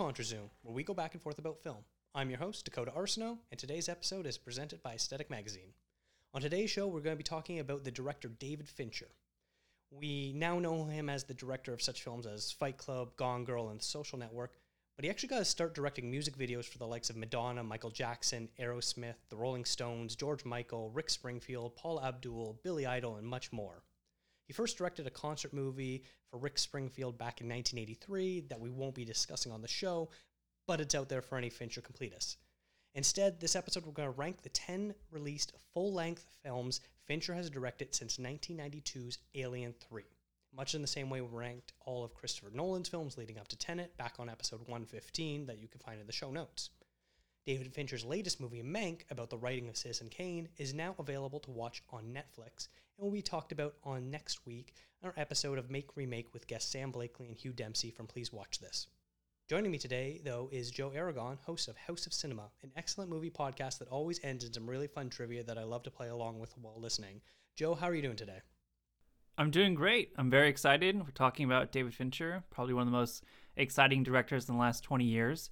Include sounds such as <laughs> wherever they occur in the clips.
This is ContraZoom, where we go back and forth about film. I'm your host, Dakota Arsenault, and today's episode is presented by Aesthetic Magazine. On today's show, we're going to be talking about the director David Fincher. We now know him as the director of such films as Fight Club, Gone Girl, and The Social Network, but he actually got to start directing music videos for the likes of Madonna, Michael Jackson, Aerosmith, The Rolling Stones, George Michael, Rick Springfield, Paula Abdul, Billy Idol, and much more. He first directed a concert movie for Rick Springfield back in 1983 that we won't be discussing on the show, but it's out there for any Fincher completists. Instead, this episode we're going to rank the 10 released full length films Fincher has directed since 1992's Alien 3. Much in the same way we ranked all of Christopher Nolan's films leading up to Tenet back on episode 115 that you can find in the show notes. David Fincher's latest movie, Mank, about the writing of Citizen Kane, is now available to watch on Netflix and will be talked about on next week on our episode of Make Remake with guests Sam Blakely and Hugh Dempsey from Please Watch This. Joining me today, though, is Joe Aragon, host of House of Cinema, an excellent movie podcast that always ends in some really fun trivia that I love to play along with while listening. Joe, how are you doing today? I'm doing great. I'm very excited. We're talking about David Fincher, probably one of the most exciting directors in the last 20 years.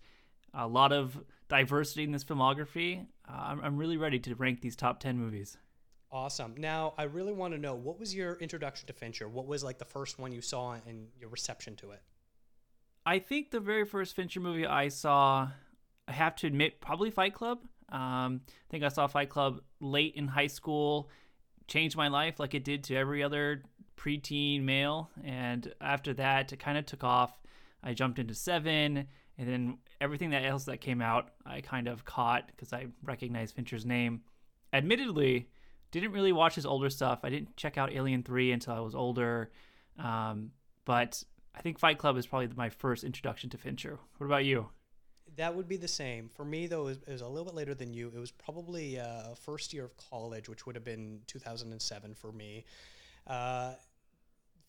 A lot of diversity in this filmography. Uh, I'm, I'm really ready to rank these top 10 movies. Awesome. Now, I really want to know what was your introduction to Fincher? What was like the first one you saw and your reception to it? I think the very first Fincher movie I saw, I have to admit, probably Fight Club. Um, I think I saw Fight Club late in high school, changed my life like it did to every other preteen male. And after that, it kind of took off. I jumped into Seven, and then everything that else that came out, I kind of caught because I recognized Fincher's name. Admittedly, didn't really watch his older stuff. I didn't check out Alien 3 until I was older. Um, but I think Fight Club is probably my first introduction to Fincher. What about you? That would be the same. For me, though, it was, it was a little bit later than you. It was probably uh, first year of college, which would have been 2007 for me. Uh,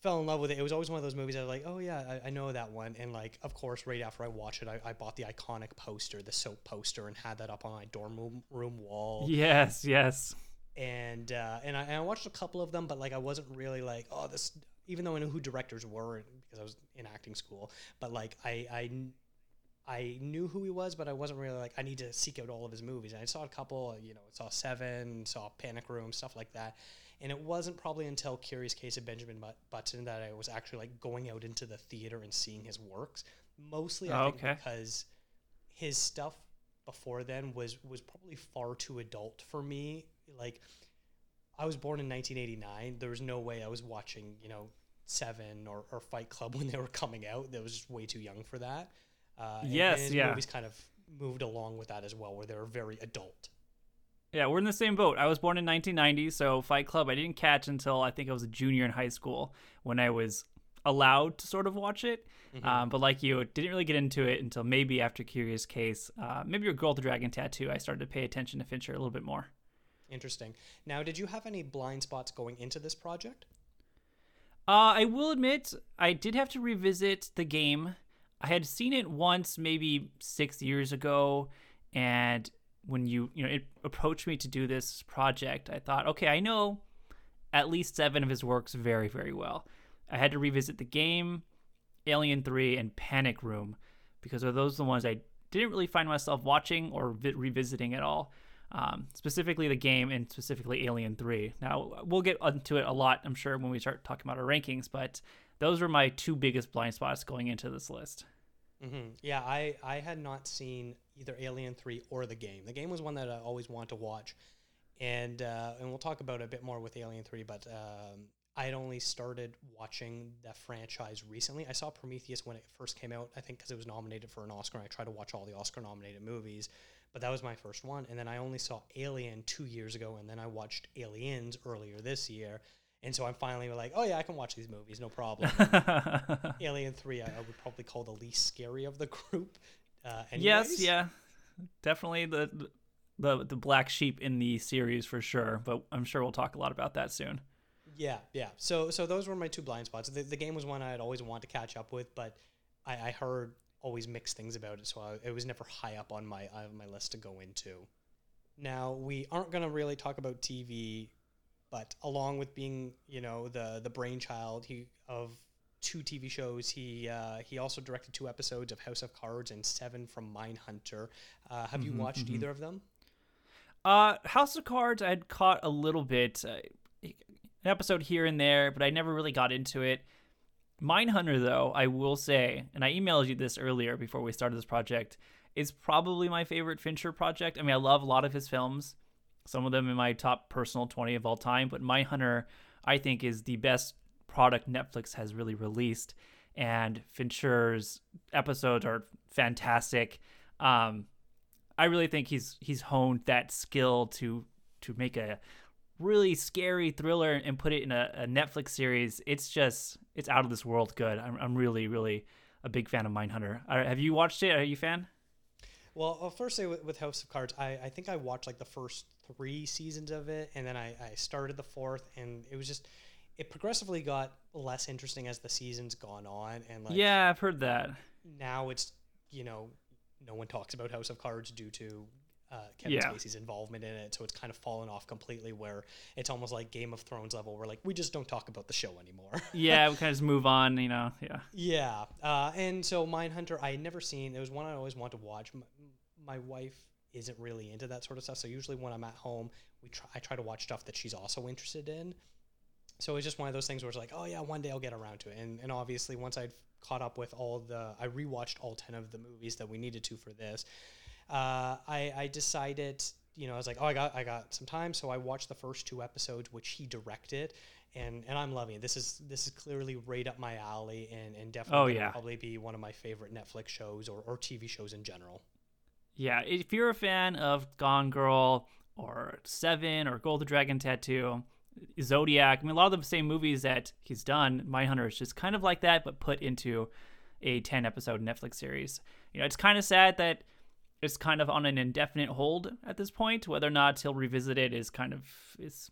fell in love with it. It was always one of those movies I was like, oh yeah, I, I know that one. And like, of course, right after I watched it, I, I, bought the iconic poster, the soap poster, and had that up on my dorm room, room wall. Yes, yes and uh, and, I, and I watched a couple of them, but like I wasn't really like oh this even though I knew who directors were because I was in acting school, but like I I I knew who he was, but I wasn't really like I need to seek out all of his movies. And I saw a couple, you know, saw Seven, saw Panic Room, stuff like that. And it wasn't probably until Curious Case of Benjamin Button that I was actually like going out into the theater and seeing his works. Mostly, I oh, think okay. because his stuff before then was was probably far too adult for me like I was born in 1989. There was no way I was watching, you know, Seven or, or Fight Club <laughs> when they were coming out. That was just way too young for that. Uh, yes, and, and yeah. Movies kind of moved along with that as well, where they were very adult. Yeah, we're in the same boat. I was born in 1990, so Fight Club I didn't catch until I think I was a junior in high school when I was allowed to sort of watch it. Mm-hmm. Um, but like you, didn't really get into it until maybe after Curious Case, uh, maybe your Girl with the Dragon Tattoo. I started to pay attention to Fincher a little bit more. Interesting. Now, did you have any blind spots going into this project? Uh, I will admit, I did have to revisit the game. I had seen it once, maybe six years ago, and when you you know it approached me to do this project, I thought, okay, I know at least seven of his works very very well. I had to revisit the game, Alien Three, and Panic Room because those are the ones I didn't really find myself watching or vi- revisiting at all um, specifically the game and specifically Alien 3. Now, we'll get into it a lot, I'm sure, when we start talking about our rankings, but those were my two biggest blind spots going into this list. Mm-hmm. Yeah, I, I had not seen either Alien 3 or the game. The game was one that I always wanted to watch. And, uh, and we'll talk about it a bit more with Alien 3, but um, I had only started watching the franchise recently. I saw Prometheus when it first came out, I think because it was nominated for an Oscar. And I tried to watch all the Oscar nominated movies but that was my first one. And then I only saw Alien two years ago, and then I watched Aliens earlier this year. And so I'm finally like, oh yeah, I can watch these movies, no problem. <laughs> Alien Three, I, I, would probably call the least scary of the group. Uh, yes, yeah, definitely the the the black sheep in the series for sure. But I'm sure we'll talk a lot about that soon. Yeah, yeah. So so those were my two blind spots. The, the game was one I had always wanted to catch up with, but I, I heard always mixed things about it, so I, it was never high up on my on my list to go into. Now we aren't going to really talk about TV, but along with being you know the the brainchild he, of two TV shows. He uh, he also directed two episodes of House of Cards and seven from Mindhunter. Uh, have you watched either of them? Uh, House of Cards, I'd caught a little bit, uh, an episode here and there, but I never really got into it. Mindhunter, though, I will say, and I emailed you this earlier before we started this project, is probably my favorite Fincher project. I mean, I love a lot of his films, some of them in my top personal 20 of all time, but Mindhunter, I think, is the best product Netflix has really released. And Fincher's episodes are fantastic. Um, I really think he's he's honed that skill to to make a really scary thriller and put it in a, a Netflix series. It's just it's out of this world good. I'm I'm really really a big fan of Mindhunter. Uh, have you watched it? Are you a fan? Well, I'll first say with, with House of Cards, I, I think I watched like the first three seasons of it, and then I, I started the fourth, and it was just it progressively got less interesting as the seasons gone on, and like yeah, I've heard that. now it's you know no one talks about House of Cards due to uh, Kevin Yeah. Spacey's involvement in it, so it's kind of fallen off completely. Where it's almost like Game of Thrones level, where like we just don't talk about the show anymore. <laughs> Yeah, we kind of just move on. You know, yeah. yeah, uh, and so Mindhunter, I had never seen. It was one I always wanted to watch. My, my wife isn't really into that sort of stuff, so usually when I'm at home, we try. I try to watch stuff that she's also interested in. So it's just one of those things where it's like, oh yeah, one day I'll get around to it. And and obviously once I'd caught up with all the, I rewatched all ten of the movies that we needed to for this. Uh, I I decided, you know, I was like, oh, I got I got some time, so I watched the first two episodes, which he directed. And, and I'm loving it. This is this is clearly right up my alley, and, and definitely Oh, yeah. probably be one of my favorite Netflix shows or, or TV shows in general. Yeah, if you're a fan of Gone Girl or Seven or Gold the Dragon Tattoo, Zodiac, I mean, a lot of the same movies that he's done, Mindhunter is just kind of like that, but put into a 10 episode Netflix series. You know, it's kind of sad that it's kind of on an indefinite hold at this point. Whether or not he'll revisit it is kind of is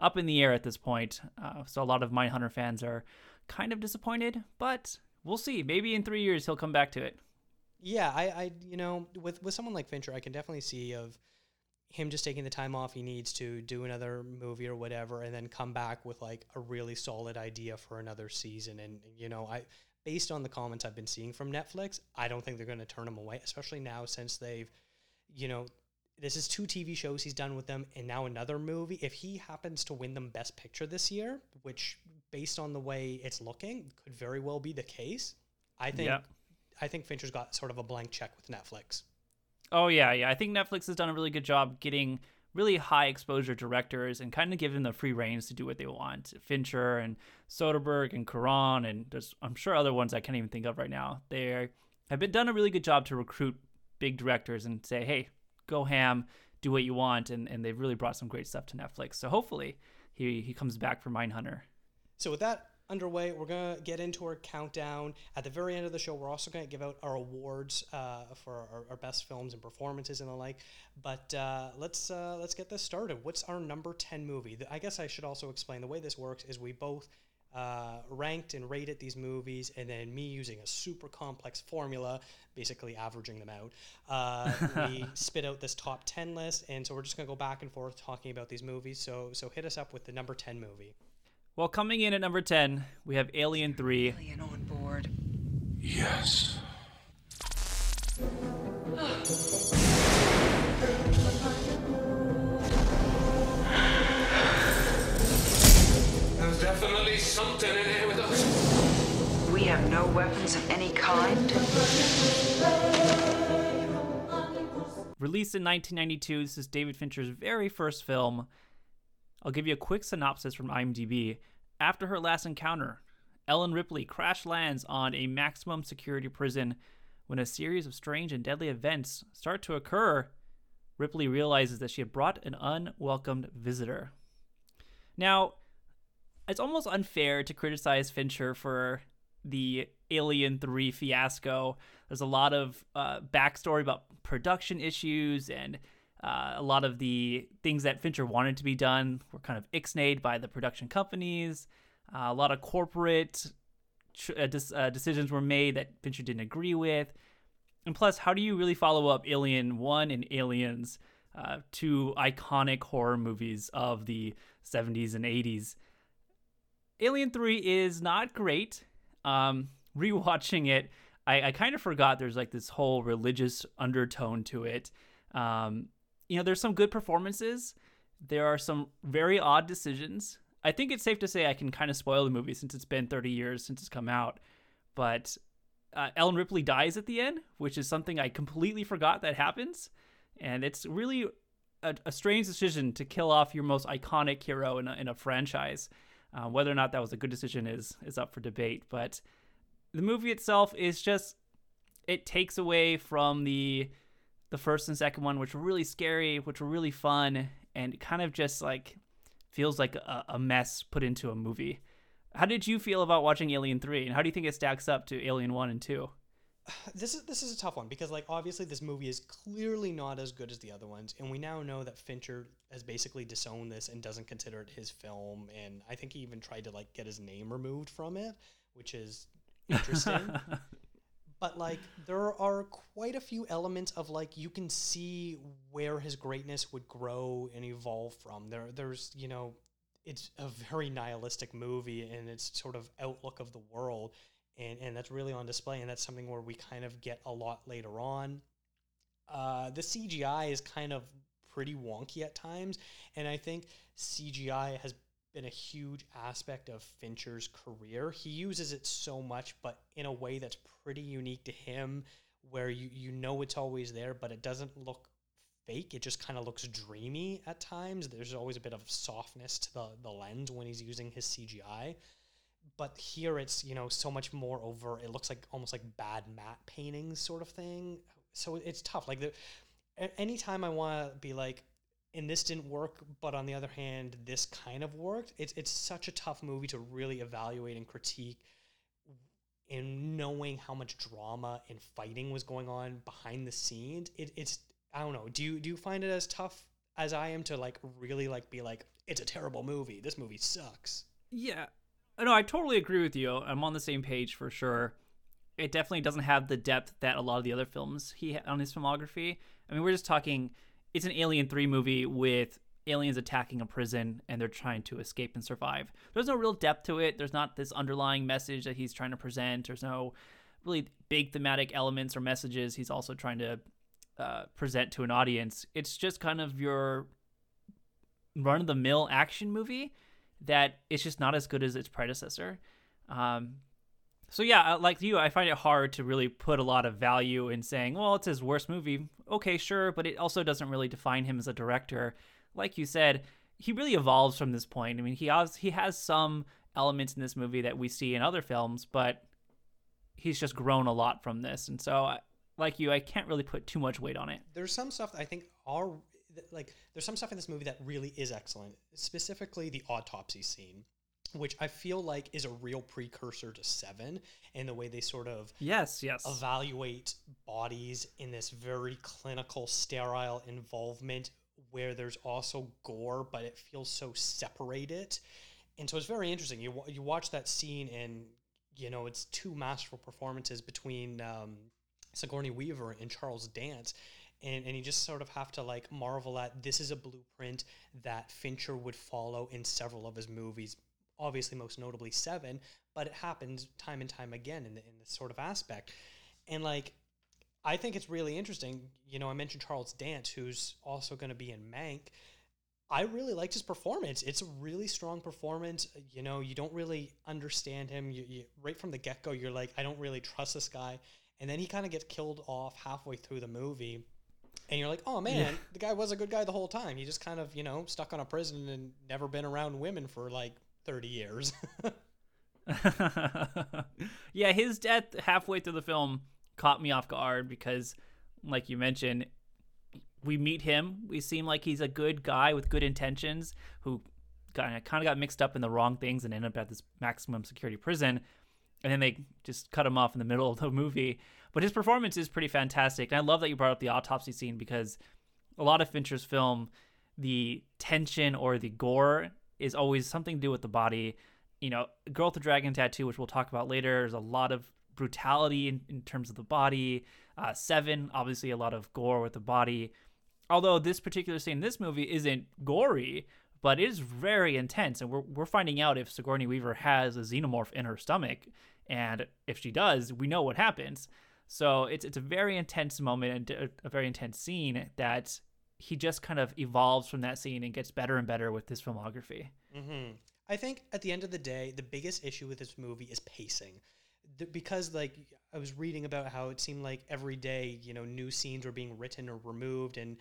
up in the air at this point. Uh, so a lot of Mindhunter fans are kind of disappointed, but we'll see. Maybe in three years he'll come back to it. Yeah, I, I you know, with with someone like Fincher, I can definitely see of him just taking the time off he needs to do another movie or whatever, and then come back with like a really solid idea for another season. And you know, I based on the comments I've been seeing from Netflix, I don't think they're going to turn him away, especially now since they've, you know. This is two TV shows he's done with them, and now another movie. If he happens to win them Best Picture this year, which, based on the way it's looking, could very well be the case, I think Yep. I think Fincher's got sort of a blank check with Netflix. Oh yeah, yeah. I think Netflix has done a really good job getting really high exposure directors and kind of give them the free reins to do what they want. Fincher and Soderbergh and Cuarón and there's I'm sure other ones I can't even think of right now. They have been done a really good job to recruit big directors and say, hey, go ham, do what you want, and, and they've really brought some great stuff to Netflix. So hopefully he he comes back for Mindhunter. So with that underway, we're gonna get into our countdown. At the very end of the show, we're also gonna give out our awards uh, for our, our best films and performances and the like. But uh, let's uh, let's get this started. What's our number ten movie? The- I guess I should also explain the way this works. Is we both uh, ranked and rated these movies, and then me using a super complex formula, basically averaging them out. Uh, <laughs> we spit out this top ten list, and so we're just gonna go back and forth talking about these movies. So so hit us up with the number ten movie. Well, coming in at number 10, we have Alien 3. Alien on board. Yes. There's definitely something in here with us. We have no weapons of any kind. Released in 1992, this is David Fincher's very first film. I'll give you a quick synopsis from IMDb. After her last encounter, Ellen Ripley crash lands on a maximum security prison. When a series of strange and deadly events start to occur, Ripley realizes that she had brought an unwelcomed visitor. Now, it's almost unfair to criticize Fincher for the Alien 3 fiasco. There's a lot of uh, backstory about production issues and uh, a lot of the things that Fincher wanted to be done were kind of ixnayed by the production companies. Uh, a lot of corporate uh, dis- uh, decisions were made that Fincher didn't agree with. And plus, how do you really follow up Alien 1 and Aliens, uh, two iconic horror movies of the 70s and 80s? Alien 3 is not great. Um, <laughs> rewatching it, I, I kind of forgot there's like this whole religious undertone to it. Um, you know, there's some good performances. There are some very odd decisions. I think it's safe to say I can kind of spoil the movie since it's been 30 years since it's come out. But uh, Ellen Ripley dies at the end, which is something I completely forgot that happens. And it's really a, a strange decision to kill off your most iconic hero in a, in a franchise. Uh, whether or not that was a good decision is is up for debate. But the movie itself is just it takes away from the the first and second one, which were really scary, which were really fun, and kind of just like feels like a, a mess put into a movie. How did you feel about watching Alien Three, and how do you think it stacks up to Alien One and Two? <sighs> this is this is a tough one because like obviously this movie is clearly not as good as the other ones and we now know that Fincher has basically disowned this and doesn't consider it his film and I think he even tried to like get his name removed from it which is <laughs> interesting <laughs> but like there are quite a few elements of like you can see where his greatness would grow and evolve from. There there's you know it's a very nihilistic movie and its sort of outlook of the world and and that's really on display and that's something where we kind of get a lot later on. Uh, the cgi is kind of pretty wonky at times and i think cgi has been a huge aspect of fincher's career. He uses it so much but in a way that's pretty unique to him where you you know it's always there but it doesn't look fake. It just kind of looks dreamy at times. There's always a bit of softness to the, the lens when he's using his cgi but here it's you know so much more over it looks like almost like bad matte paintings sort of thing. So it's tough. Like the anytime i want to be like and this didn't work but on the other hand this kind of worked it's it's such a tough movie to really evaluate and critique and knowing how much drama and fighting was going on behind the scenes it, it's i don't know do you do you find it as tough as i am to like really like be like it's a terrible movie this movie sucks Yeah, no, I totally agree with you. I'm on the same page for sure. It definitely doesn't have the depth that a lot of the other films he on his filmography. I mean, we're just talking. It's an Alien Three movie with aliens attacking a prison and they're trying to escape and survive. There's no real depth to it. There's not this underlying message that he's trying to present. There's no really big thematic elements or messages he's also trying to uh, present to an audience. It's just kind of your run of the mill action movie that it's just not as good as its predecessor. Um, so yeah, uh, like you, I find it hard to really put a lot of value in saying, well, it's his worst movie. Okay, sure, but it also doesn't really define him as a director. Like you said, he really evolves from this point. I mean, he has he has some elements in this movie that we see in other films, but he's just grown a lot from this. And so, like you, I can't really put too much weight on it. there's some stuff I think are like there's some stuff in this movie that really is excellent. Specifically, the autopsy scene, which I feel like is a real precursor to Seven, and the way they sort of Yes, yes. evaluate bodies in this very clinical, sterile involvement where there's also gore, but it feels so separated. And so it's very interesting. You, you watch that scene, and you know it's two masterful performances between um, Sigourney Weaver and Charles Dance. And, and you just sort of have to like marvel at this is a blueprint that Fincher would follow in several of his movies, obviously most notably Seven, but it happens time and time again in, the, in this sort of aspect. And like, I think it's really interesting. You know, I mentioned Charles Dance, who's also going to be in Mank. I really liked his performance. It's a really strong performance. You know, you don't really understand him. You, you right from the get go, you're like, I don't really trust this guy. And then he kind of gets killed off halfway through the movie, and you're like, oh man, the guy was a good guy the whole time. He just kind of, you know, stuck on a prison and never been around women for like 30 years. <laughs> <laughs> yeah, his death halfway through the film caught me off guard because, like you mentioned, we meet him. We seem like he's a good guy with good intentions who kind of got mixed up in the wrong things and ended up at this maximum security prison. And then they just cut him off in the middle of the movie. But his performance is pretty fantastic. And I love that you brought up the autopsy scene because a lot of Fincher's film, the tension or the gore is always something to do with the body. You know, Girl with the Dragon Tattoo, which we'll talk about later, there's a lot of brutality in, in terms of the body. Uh, Seven, obviously, a lot of gore with the body. Although this particular scene in this movie isn't gory, but it is very intense. And we're, we're finding out if Sigourney Weaver has a xenomorph in her stomach. and if she does, we know what happens. So it's it's a very intense moment and a, a very intense scene that he just kind of evolves from that scene and gets better and better with his filmography. Mm-hmm. I think at the end of the day, the biggest issue with this movie is pacing. The, because like I was reading about how it seemed like every day, you know, new scenes were being written or removed and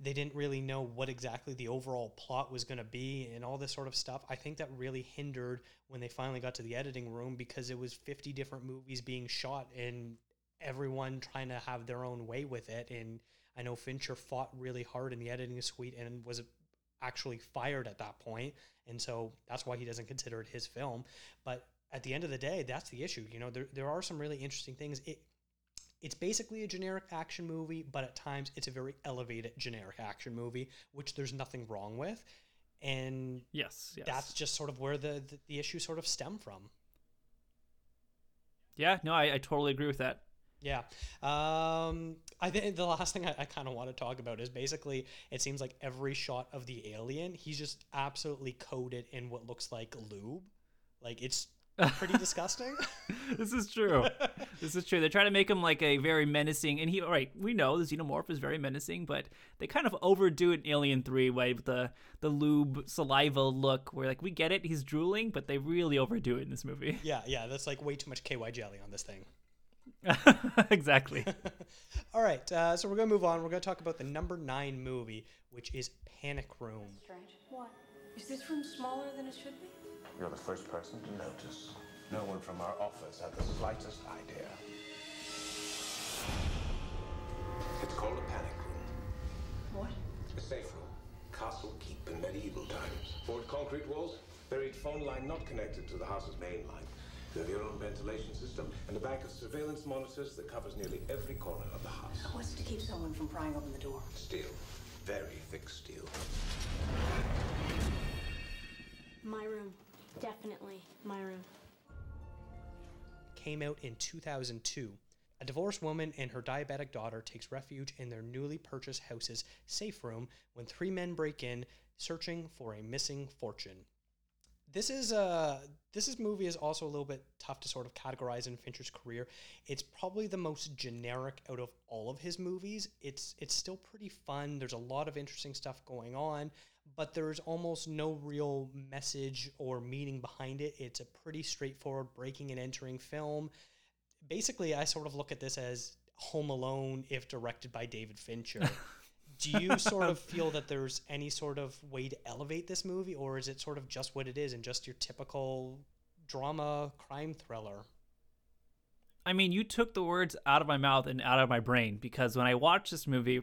they didn't really know what exactly the overall plot was going to be and all this sort of stuff. I think that really hindered when they finally got to the editing room because it was 50 different movies being shot and everyone trying to have their own way with it and I know Fincher fought really hard in the editing suite and was actually fired at that point, and so that's why he doesn't consider it his film. But at the end of the day, that's the issue. You know, there there are some really interesting things. It it's basically a generic action movie, but at times it's a very elevated generic action movie, which there's nothing wrong with. And yes, yes. that's just sort of where the, the, the issue sort of stem from. Yeah, no, I, I totally agree with that. Yeah. Um, I think the last thing I, I kind of want to talk about is basically it seems like every shot of the alien, he's just absolutely coated in what looks like lube. Like it's pretty <laughs> disgusting. <laughs> this is true. this is true. They're trying to make him like a very menacing, and he. All right, we know the xenomorph is very menacing, but they kind of overdo it in Alien Three way with the the lube saliva look, where like we get it, he's drooling, but they really overdo it in this movie. Yeah, yeah, that's like way too much KY jelly on this thing. <laughs> exactly. <laughs> All right, uh, so we're gonna move on. We're gonna talk about the number nine movie, which is Panic Room. Strange. What? Is this room smaller than it should be? You're the first person to notice. No one from our office had the slightest idea. It's called a panic room. What? A safe room. Castle keep in medieval times. Poured concrete walls, buried phone line not connected to the house's main line. You have your own ventilation system and a bank of surveillance monitors that covers nearly every corner of the house. What's to keep someone from prying open the door? Steel. Very thick steel. My room. Definitely my room. Came out in 2002. A divorced woman and her diabetic daughter takes refuge in their newly purchased house's safe room when three men break in, searching for a missing fortune. This is uh this is movie is also a little bit tough to sort of categorize in Fincher's career. It's probably the most generic out of all of his movies. It's it's still pretty fun. There's a lot of interesting stuff going on, but there's almost no real message or meaning behind it. It's a pretty straightforward breaking and entering film. Basically, I sort of look at this as Home Alone if directed by David Fincher. <laughs> Do you sort of feel that there's any sort of way to elevate this movie, or is it sort of just what it is and just your typical drama crime thriller? I mean, you took the words out of my mouth and out of my brain because when I watched this movie,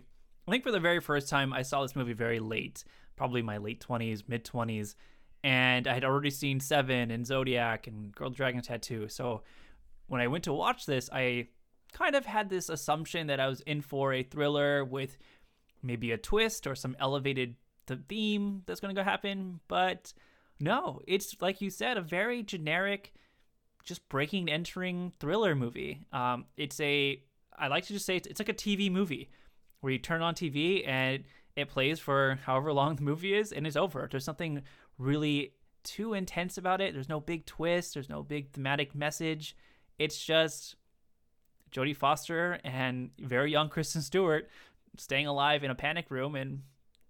I think for the very first time, I saw this movie very late, probably my late 20s, mid 20s, and I had already seen Seven and Zodiac and Girl Dragon Tattoo. So when I went to watch this, I kind of had this assumption that I was in for a thriller with maybe a twist or some elevated th- theme that's going to go happen. But no, it's like you said, a very generic, just breaking and entering thriller movie. Um, it's a, I like to just say it's, it's like a TV movie where you turn on TV and it plays for however long the movie is and it's over. There's something really too intense about it. There's no big twist, there's no big thematic message. It's just Jodie Foster and very young Kristen Stewart staying alive in a panic room, and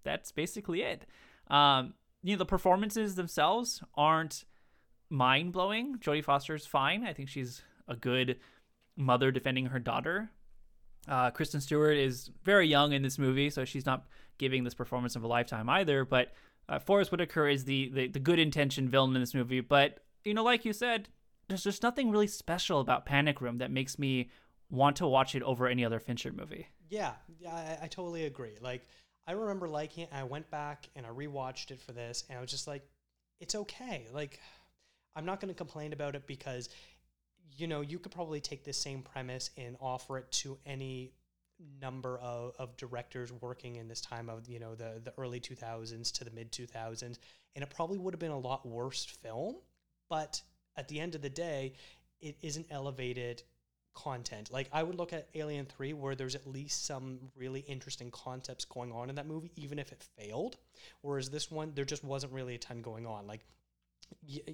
that's basically it. Um, you know, the performances themselves aren't mind blowing. Jodie Foster's fine. I think she's a good mother defending her daughter. Uh, Kristen Stewart is very young in this movie, so she's not giving this performance of a lifetime either. But uh, Forest Whitaker is the, the the good intention villain in this movie. But you know, like you said, there's just nothing really special about Panic Room that makes me want to watch it over any other Fincher movie. Yeah, I, I totally agree. Like, I remember liking it. I went back and I rewatched it for this, and I was just like, it's okay. Like, I'm not going to complain about it because, you know, you could probably take this same premise and offer it to any number of, of directors working in this time of you know the the early 2000s to the mid 2000s and it probably would have been a lot worse film but at the end of the day it isn't elevated content. Like I would look at Alien 3 where there's at least some really interesting concepts going on in that movie even if it failed. Whereas this one there just wasn't really a ton going on. Like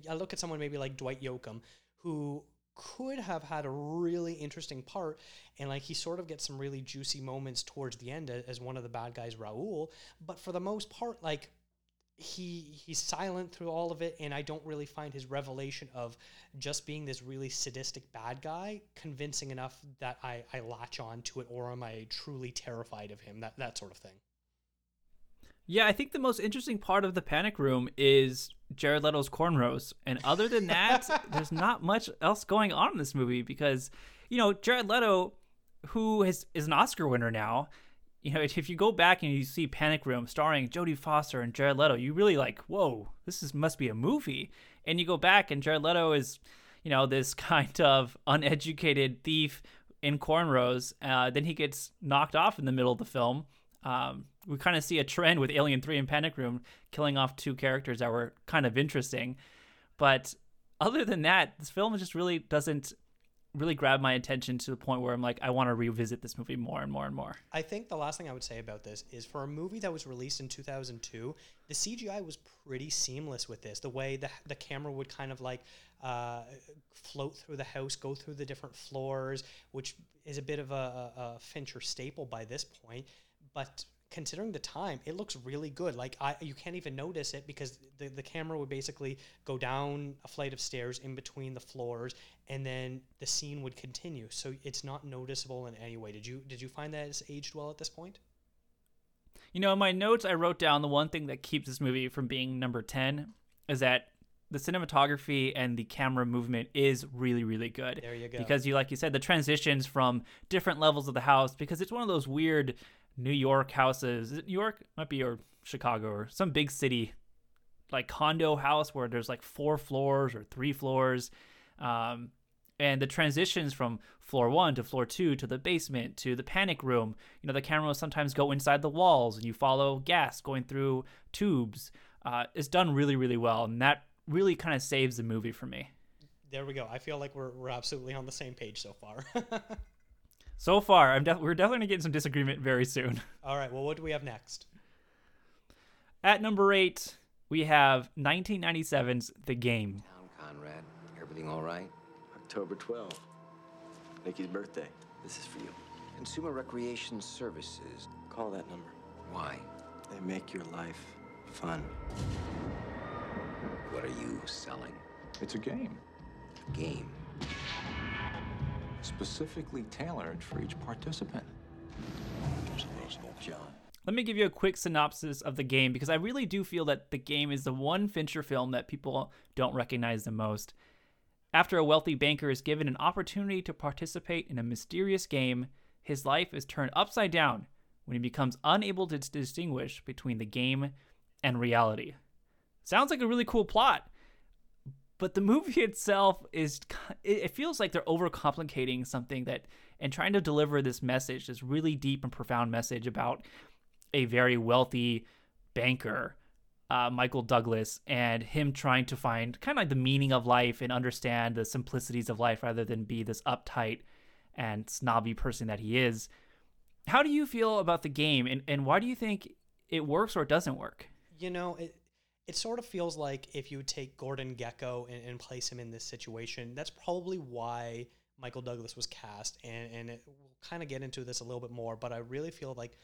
I look at someone maybe like Dwight Yoakam who could have had a really interesting part and like he sort of gets some really juicy moments towards the end as one of the bad guys Raul but for the most part like he he's silent through all of it and I don't really find his revelation of just being this really sadistic bad guy convincing enough that I I latch on to it or am I truly terrified of him that that sort of thing Yeah, I think the most interesting part of the panic room is Jared Leto's cornrows. And other than that, <laughs> there's not much else going on in this movie because, you know, Jared Leto, who has, is an Oscar winner now, you know, if you go back and you see Panic Room starring Jodie Foster and Jared Leto, you really like, whoa, this is must be a movie. And you go back and Jared Leto is, you know, this <laughs> kind of uneducated thief in cornrows. Uh, then he gets knocked off in the middle of the film. Um, we kind of see a trend with Alien 3 and Panic Room killing off two characters that were kind of interesting. But other than that, this film just really doesn't really grabbed my attention to the point where I'm like, I want to revisit this movie more and more and more. I think the last thing I would say about this is for a movie that was released in 2002, the CGI was pretty seamless with this. The way the, the camera would kind of like uh, float through the house, go through the different floors, which is a bit of a, a, Fincher staple by this point. But considering the time, it looks really good. Like I, you can't even notice it because the, the camera would basically go down a flight of stairs in between the floors, and then the scene would continue. So it's not noticeable in any way. Did you did you find that it's aged well at this point? You know, in my notes, I wrote down the one thing that keeps this movie from being number 10 is that the cinematography and the camera movement is really, really good. There you go. Because you, like you said, the transitions from different levels of the house, because it's one of those weird New York houses. Is it New York? Might be or Chicago or some big city, like condo house where there's like four floors or three floors. Um, and the transitions from floor one to floor two to the basement to the panic room you know the camera will sometimes go inside the walls and you follow gas going through tubes uh, it's done really really well and that really kind of saves the movie for me There we go. I feel like we're, we're absolutely on the same page so far. <laughs> so far i'm def- we're definitely gonna get in some disagreement very soon <laughs> All right. Well, what do we have next? at number eight we have 1997's the game Town, Conrad. Everything all right? October 12th. Nikki's birthday. This is for you. Consumer Recreation Services. Call that number. Why? They make your life fun. What are you selling? It's a game, A game. Specifically tailored for each participant. Let me give you a quick synopsis of the game because I really do feel that the game is the one Fincher film that people don't recognize the most. After a wealthy banker is given an opportunity to participate in a mysterious game, his life is turned upside down when he becomes unable to distinguish between the game and reality. Sounds like a really cool plot, but the movie <laughs> itself is it feels like they're overcomplicating something that and trying to deliver this message this really deep and profound message about a very wealthy banker uh, michael douglas and him trying to find kind of like the meaning of life and understand the simplicities of life rather than be this uptight and snobby person that he is. How do you feel about the game and, and why do you think it works or it doesn't work? You know, it it sort of feels like if you take Gordon Gekko and, and place him in this situation, that's probably why Michael Douglas was cast. And, and it, we'll kind of get into this a little bit more, but I really feel like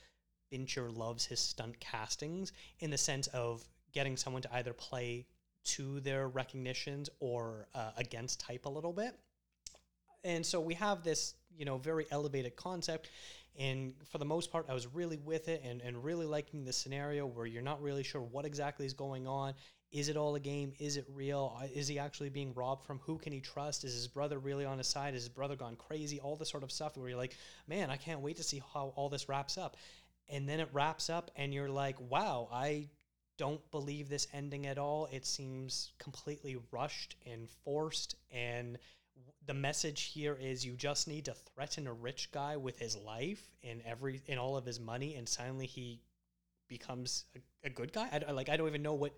Fincher loves his stunt castings in the sense of getting someone to either play to their recognitions or uh, against type a little bit. And so we have this, you know, very elevated concept. And for the most part, I was really with it and, and really liking the scenario where you're not really sure what exactly is going on. Is it all a game? Is it real? Uh, Is he actually being robbed from? Who can he trust? Is his brother really on his side? Is his brother gone crazy? All this sort of stuff where you're like, man, I can't wait to see how all this wraps up. And then it wraps up, and you're like, wow, I don't believe this ending at all. It seems completely rushed and forced. And the message here is you just need to threaten a rich guy with his life and every and all of his money, and suddenly he becomes a, a good guy. I, I- like I don't even know what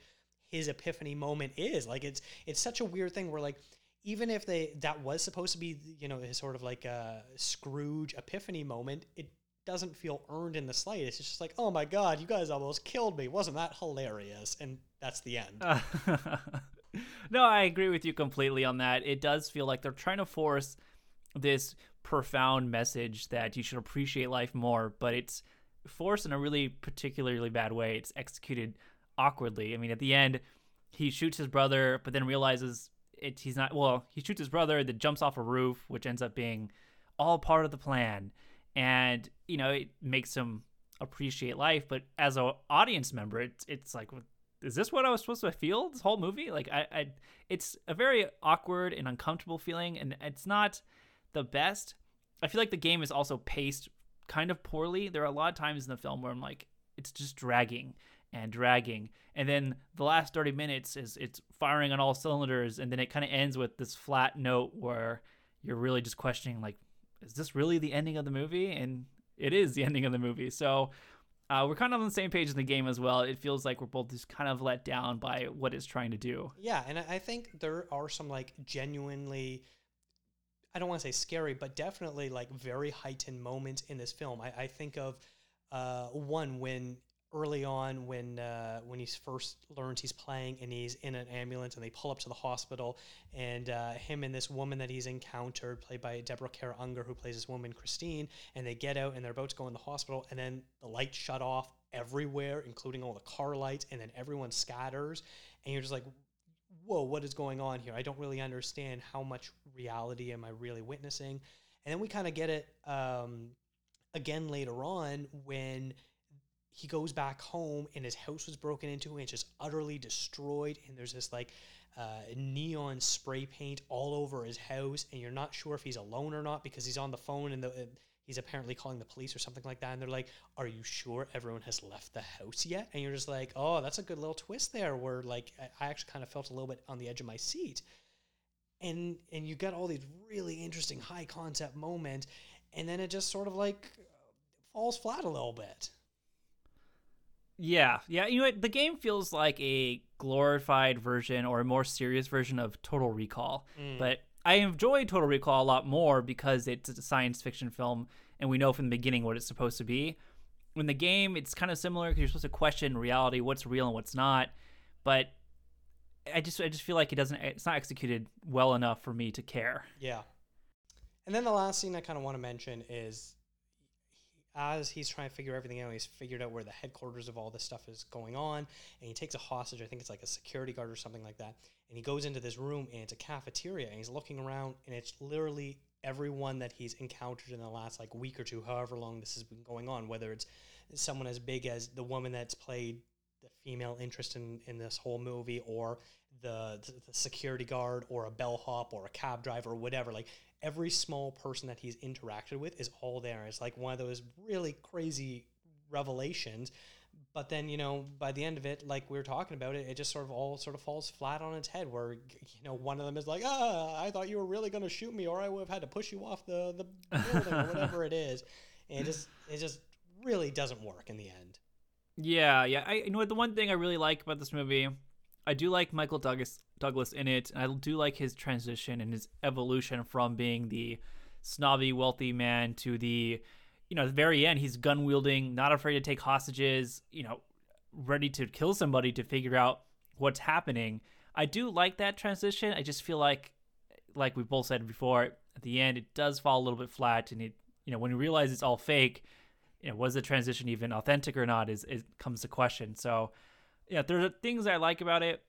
his epiphany moment is. Like it's it's such a weird thing where like even if they that was supposed to be you know his sort of like a Scrooge epiphany moment, it doesn't feel earned in the slightest. It's just like, oh my god, you guys almost killed me. Wasn't that hilarious? And that's the end. <laughs> no, I agree with you completely on that. It does feel like they're trying to force this profound message that you should appreciate life more, but it's forced in a really particularly bad way. It's executed awkwardly. I mean, at the end, he shoots his brother, but then realizes it, he's not. Well, he shoots his brother, then jumps off a roof, which ends up being all part of the plan, and you know it makes him appreciate life. But as an audience member, it's it's like, is this what I was supposed to feel this whole movie? Like, I, I it's a very awkward and uncomfortable feeling, and it's not the best. I feel like the game is also paced kind of poorly. There are a lot of times in the film where I'm like, it's just dragging and dragging. And then the last 30 minutes is it's firing on all cylinders and then it kind of ends with this flat note where you're really just questioning like is this really the ending of the movie? And it is the <laughs> ending of the movie. So uh, we're kind of on the same page in the game as well. It feels like we're both just kind of let down by what it's trying to do. Yeah, and I think there are some like genuinely I don't want to say scary, but definitely like very heightened moments in this film. I, I think of uh, one when early on when uh, when he first learns he's playing and he's in an ambulance and they pull up to the hospital and uh, him and this woman that he's encountered played by Deborah Kara Unger who plays this woman Christine and they get out and they're about to go in the hospital and then the lights shut off everywhere including all the car lights and then everyone scatters. And you're just like whoa what is going on here? I don't really understand. How much reality am I really witnessing? And then we kind of get it um, again later on when he goes back home and his house was broken into and it's just utterly destroyed. And there's this like uh, neon spray paint all over his house. And you're not sure if he's alone or not because he's on the phone and the, uh, he's apparently calling the police or something like that. And they're like are you sure everyone has left the house yet? And you're just like oh that's a good little twist there where like i actually kind of felt a little bit on the edge of my seat. And and you got all these really interesting high concept moments. And then it just sort of like falls flat a little bit yeah, yeah. You know what? The game feels like a glorified version or a more serious version of Total Recall. Mm. But I enjoy Total Recall a lot more because it's a science fiction film and we know from the beginning what it's supposed to be. In the game, it's kind of similar because you're supposed to question reality, what's real and what's not. But I just I just feel like it doesn't it's not executed well enough for me to care. Yeah. And then the last scene I kind of want to mention is as he's trying to figure everything out, he's figured out where the headquarters of all this stuff is going on, and he takes a hostage. I think it's like a security guard or something like that. And he goes into this room, and it's a cafeteria, and he's looking around, and it's literally everyone that he's encountered in the last like week or two, however long this has been going on. Whether it's someone as big as the woman that's played the female interest in, in this whole movie, or the, the security guard, or a bellhop, or a cab driver, or whatever. Like every small person that he's interacted with is all there. It's like one of those really crazy revelations. But then, you know, by the end of it, like we were talking about it, it just sort of all sort of falls flat on its head where, you know, one of them is like, ah, I thought you were really going to shoot me or I would have had to push you off the, the building or whatever it is. And it just, it just really doesn't work in the end. Yeah, yeah. I you know what the one thing I really like about this movie I do like Michael Douglas Douglas in it. and I do like his transition and his evolution from being the snobby wealthy man to the you know, the very end he's gun wielding, not afraid to take hostages, you know, ready to kill somebody to figure out what's happening. I do like that transition. I just feel like like we both said before, at the end it does fall a little bit flat and it you know, when you realize it's all fake, you know, was the transition even authentic or not is it comes to question. So yeah, there are things I like about it.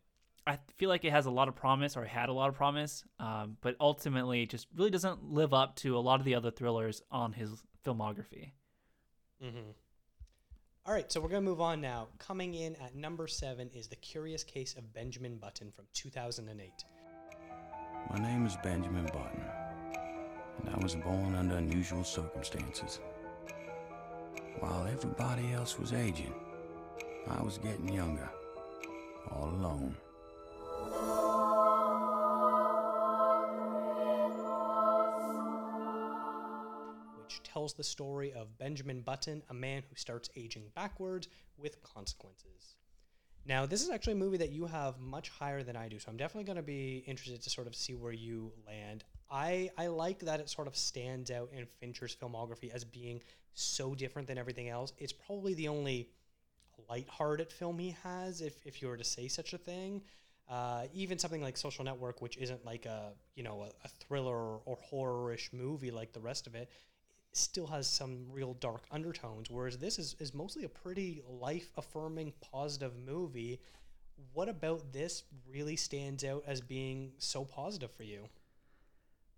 I feel like it has a lot of promise, or had a lot of promise, um, but ultimately it just really doesn't live up to a lot of the other thrillers on his filmography. Mm-hmm. All right, so we're going to move on now. Coming in at number seven is The Curious Case of Benjamin Button from 2008. My name is Benjamin Button, and I was born under unusual circumstances. While everybody else was aging, I was getting younger, all alone. Which tells the story of Benjamin Button, a man who starts aging backwards with consequences. Now, this is actually a movie that you have much higher than I do, so I'm definitely going to be interested to sort of see where you land. I, I like that it sort of stands out in Fincher's filmography as being so different than everything else. It's probably the only lighthearted film he has, if, if you were to say such a thing. Uh, even something like Social Network, which isn't like a you know a, a thriller or horror-ish movie like the rest of it, still has some real dark undertones. Whereas this is is mostly a pretty life-affirming, positive movie. What about this really stands out as being so positive for you?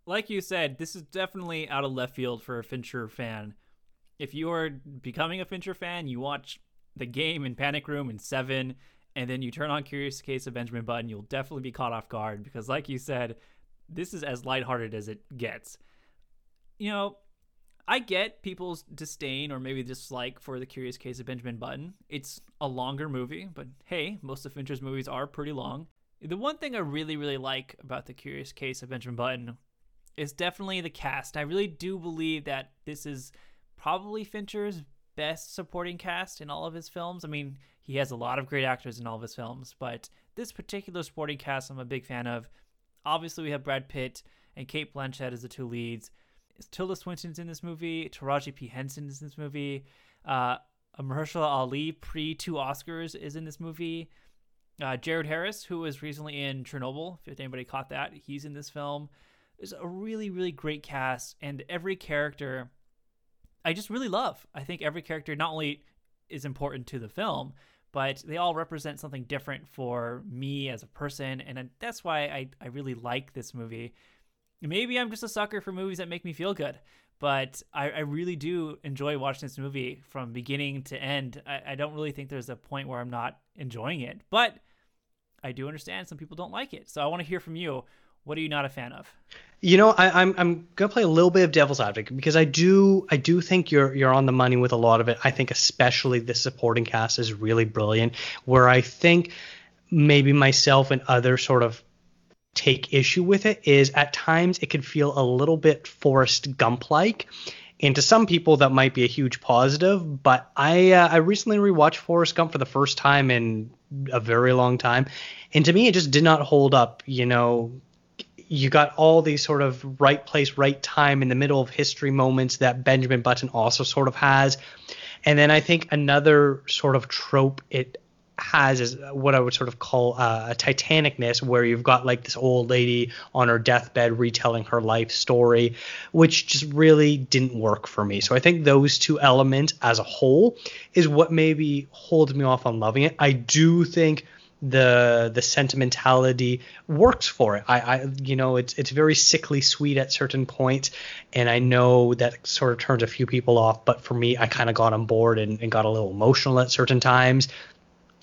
Like you said, this is definitely out of left field for a Fincher fan. If you are becoming a Fincher fan, you watch the game in Panic Room and Seven, and then you turn on Curious Case of Benjamin Button, you'll definitely be caught off guard because, like you said, this is as lighthearted as it gets. You know, I get people's disdain or maybe dislike for the Curious Case of Benjamin Button. It's a longer movie, but hey, most of Fincher's movies are pretty long. The one thing I really, really like about the Curious Case of Benjamin Button is definitely the cast. I really do believe that this is probably Fincher's best supporting cast in all of his films. I mean, he has a lot of great actors in all of his films, but this particular supporting cast I'm a big fan of. Obviously, we have Brad Pitt and Cate Blanchett as the two leads. Tilda Swinton's in this movie. Taraji P. Henson is in this movie. Uh, Mahershala Ali, pre two Oscars, is in this movie. Uh, Jared Harris, who was recently in Chernobyl, if anybody caught that, he's in this film. There's a really, really great cast, and every character I just really love. I think every character not only is important to the film, but they all represent something different for me as a person, and that's why I, I really like this movie. Maybe I'm just a sucker for movies that make me feel good, but I, I really do enjoy watching this movie from beginning to end. I, I don't really think there's a point where I'm not enjoying it, but I do understand some people don't like it. So I want to hear from you. What are you not a fan of? You know, I, am I'm, I'm gonna play a little bit of devil's advocate because I do I do think you're you're on the money with a lot of it. I think especially the supporting cast is really brilliant. Where I think maybe myself and others sort of take issue with it is at times it could feel a little bit Forrest Gump like. And to some people that might be a huge positive, but I uh, I recently rewatched Forrest Gump for the first time in a very long time, and to me it just did not hold up. You know, you got all these sort of right place, right time in the middle of history moments that Benjamin Button also sort of has. And then I think another sort of trope it has is what I would sort of call uh, a Titanicness, where you've got like this old lady on her deathbed retelling her life story, which just really didn't work for me. So I think those two elements as a whole is what maybe holds me off on loving it. I do think the the sentimentality works for it. I, I you know it's it's very sickly sweet at certain points, and I know that sort of turns a few people off. But for me, I kind of got on board and, and got a little emotional at certain times.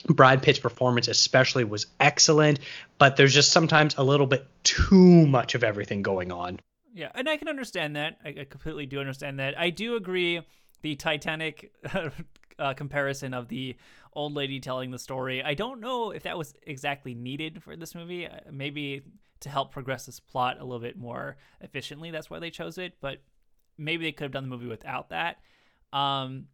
Brad Pitt's performance especially was excellent, but there's just sometimes a little bit too much of everything going on. Yeah, and I can understand that. I, I completely do understand that. I do agree the Titanic <laughs> uh, comparison of the old lady telling the story. I don't know if that was exactly needed for this movie. Uh, maybe to help progress this plot a little bit more efficiently. That's why they chose it. But maybe they could have done the movie without that. Um,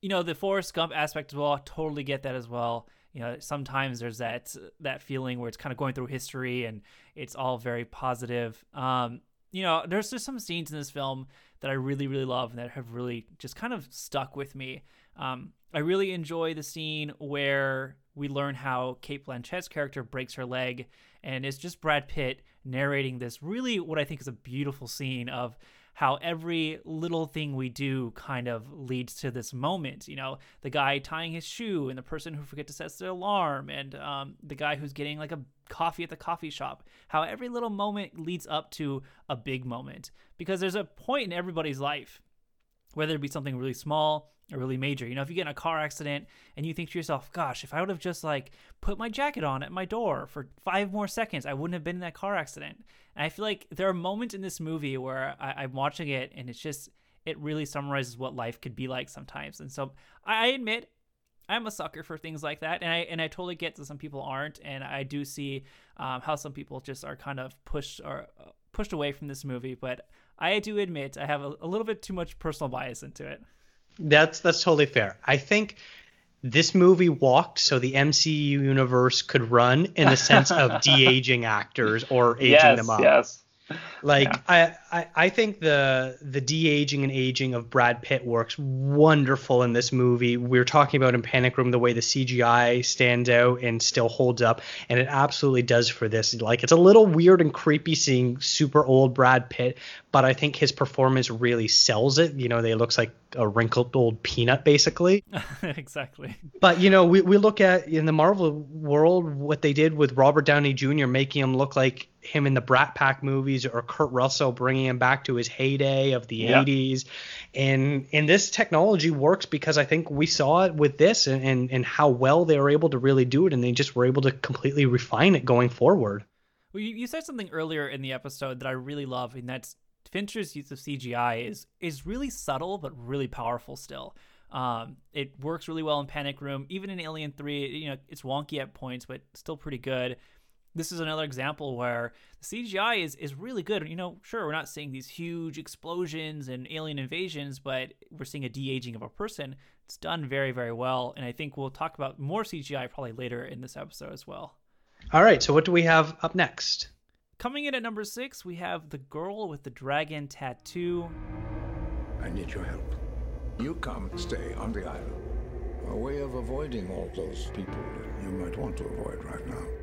you know, the Forrest Gump aspect as well. I totally get that as well. You know, sometimes there's that that feeling where it's kind of going through history and it's all very positive. Um, you know, there's just some scenes in this film that I really, really love and that have really just kind of stuck with me. Um, I really enjoy the scene where we learn how Cate Blanchett's character breaks her leg, and it's just Brad Pitt narrating this really what I think is a beautiful scene of how every little thing we do kind of leads to this moment. You know, the guy tying his shoe, and the person who forget to set the alarm, and um, the guy who's getting like a coffee at the coffee shop. How every little moment leads up to a big moment because there's a point in everybody's life, whether it be something really small really major. You know, if you get in a car accident and you think to yourself, gosh, if I would have just like put my jacket on at my door for five more seconds, I wouldn't have been in that car accident. And I feel like there are moments in this movie where I, am watching it and it's just, it really summarizes what life could be like sometimes. And so I admit, I'm a sucker for things like that, and I and I totally get that some people aren't, and I do see um, how some people just are kind of pushed or uh, pushed away from this movie. But I do admit I have a, a little bit too much personal bias into it. That's that's totally fair. I think this movie walked so the MCU universe could run in the sense of <laughs> de-aging actors or aging yes, them up. Yes. Like I, I, I think the the de aging and aging of Brad Pitt works wonderful in this movie. We're talking about in Panic Room the way the CGI stands out and still holds up, and it absolutely does for this. Like it's a little weird and creepy seeing super old Brad Pitt, but I think his performance really sells it. You know, they looks like a wrinkled old peanut basically. <laughs> exactly. But you know, we, we look at in the Marvel world what they did with Robert Downey Jr. making him look like him in the Brat Pack movies or Kurt Russell bringing him back to his heyday of the Yep. 80s. And and this technology works because I think we saw it with this and, and, and how well they were able to really do it and they just were able to completely refine it going forward. Well, you, you said something earlier in the episode that I really love, and that's Fincher's use of CGI is is really subtle but really powerful still. Um, it works really well in Panic Room, even in Alien Three. You know, it's wonky at points, but still pretty good. This is another example where the CGI is is really good. You know, sure, we're not seeing these huge explosions and alien invasions, but we're seeing a de aging of a person. It's done very very well, and I think we'll talk about more CGI probably later in this episode as well. All right, so what do we have up next? Coming in at number six, we have the girl with the dragon tattoo. I need your help. You come stay on the island. A way of avoiding all those people that you might want to avoid right now.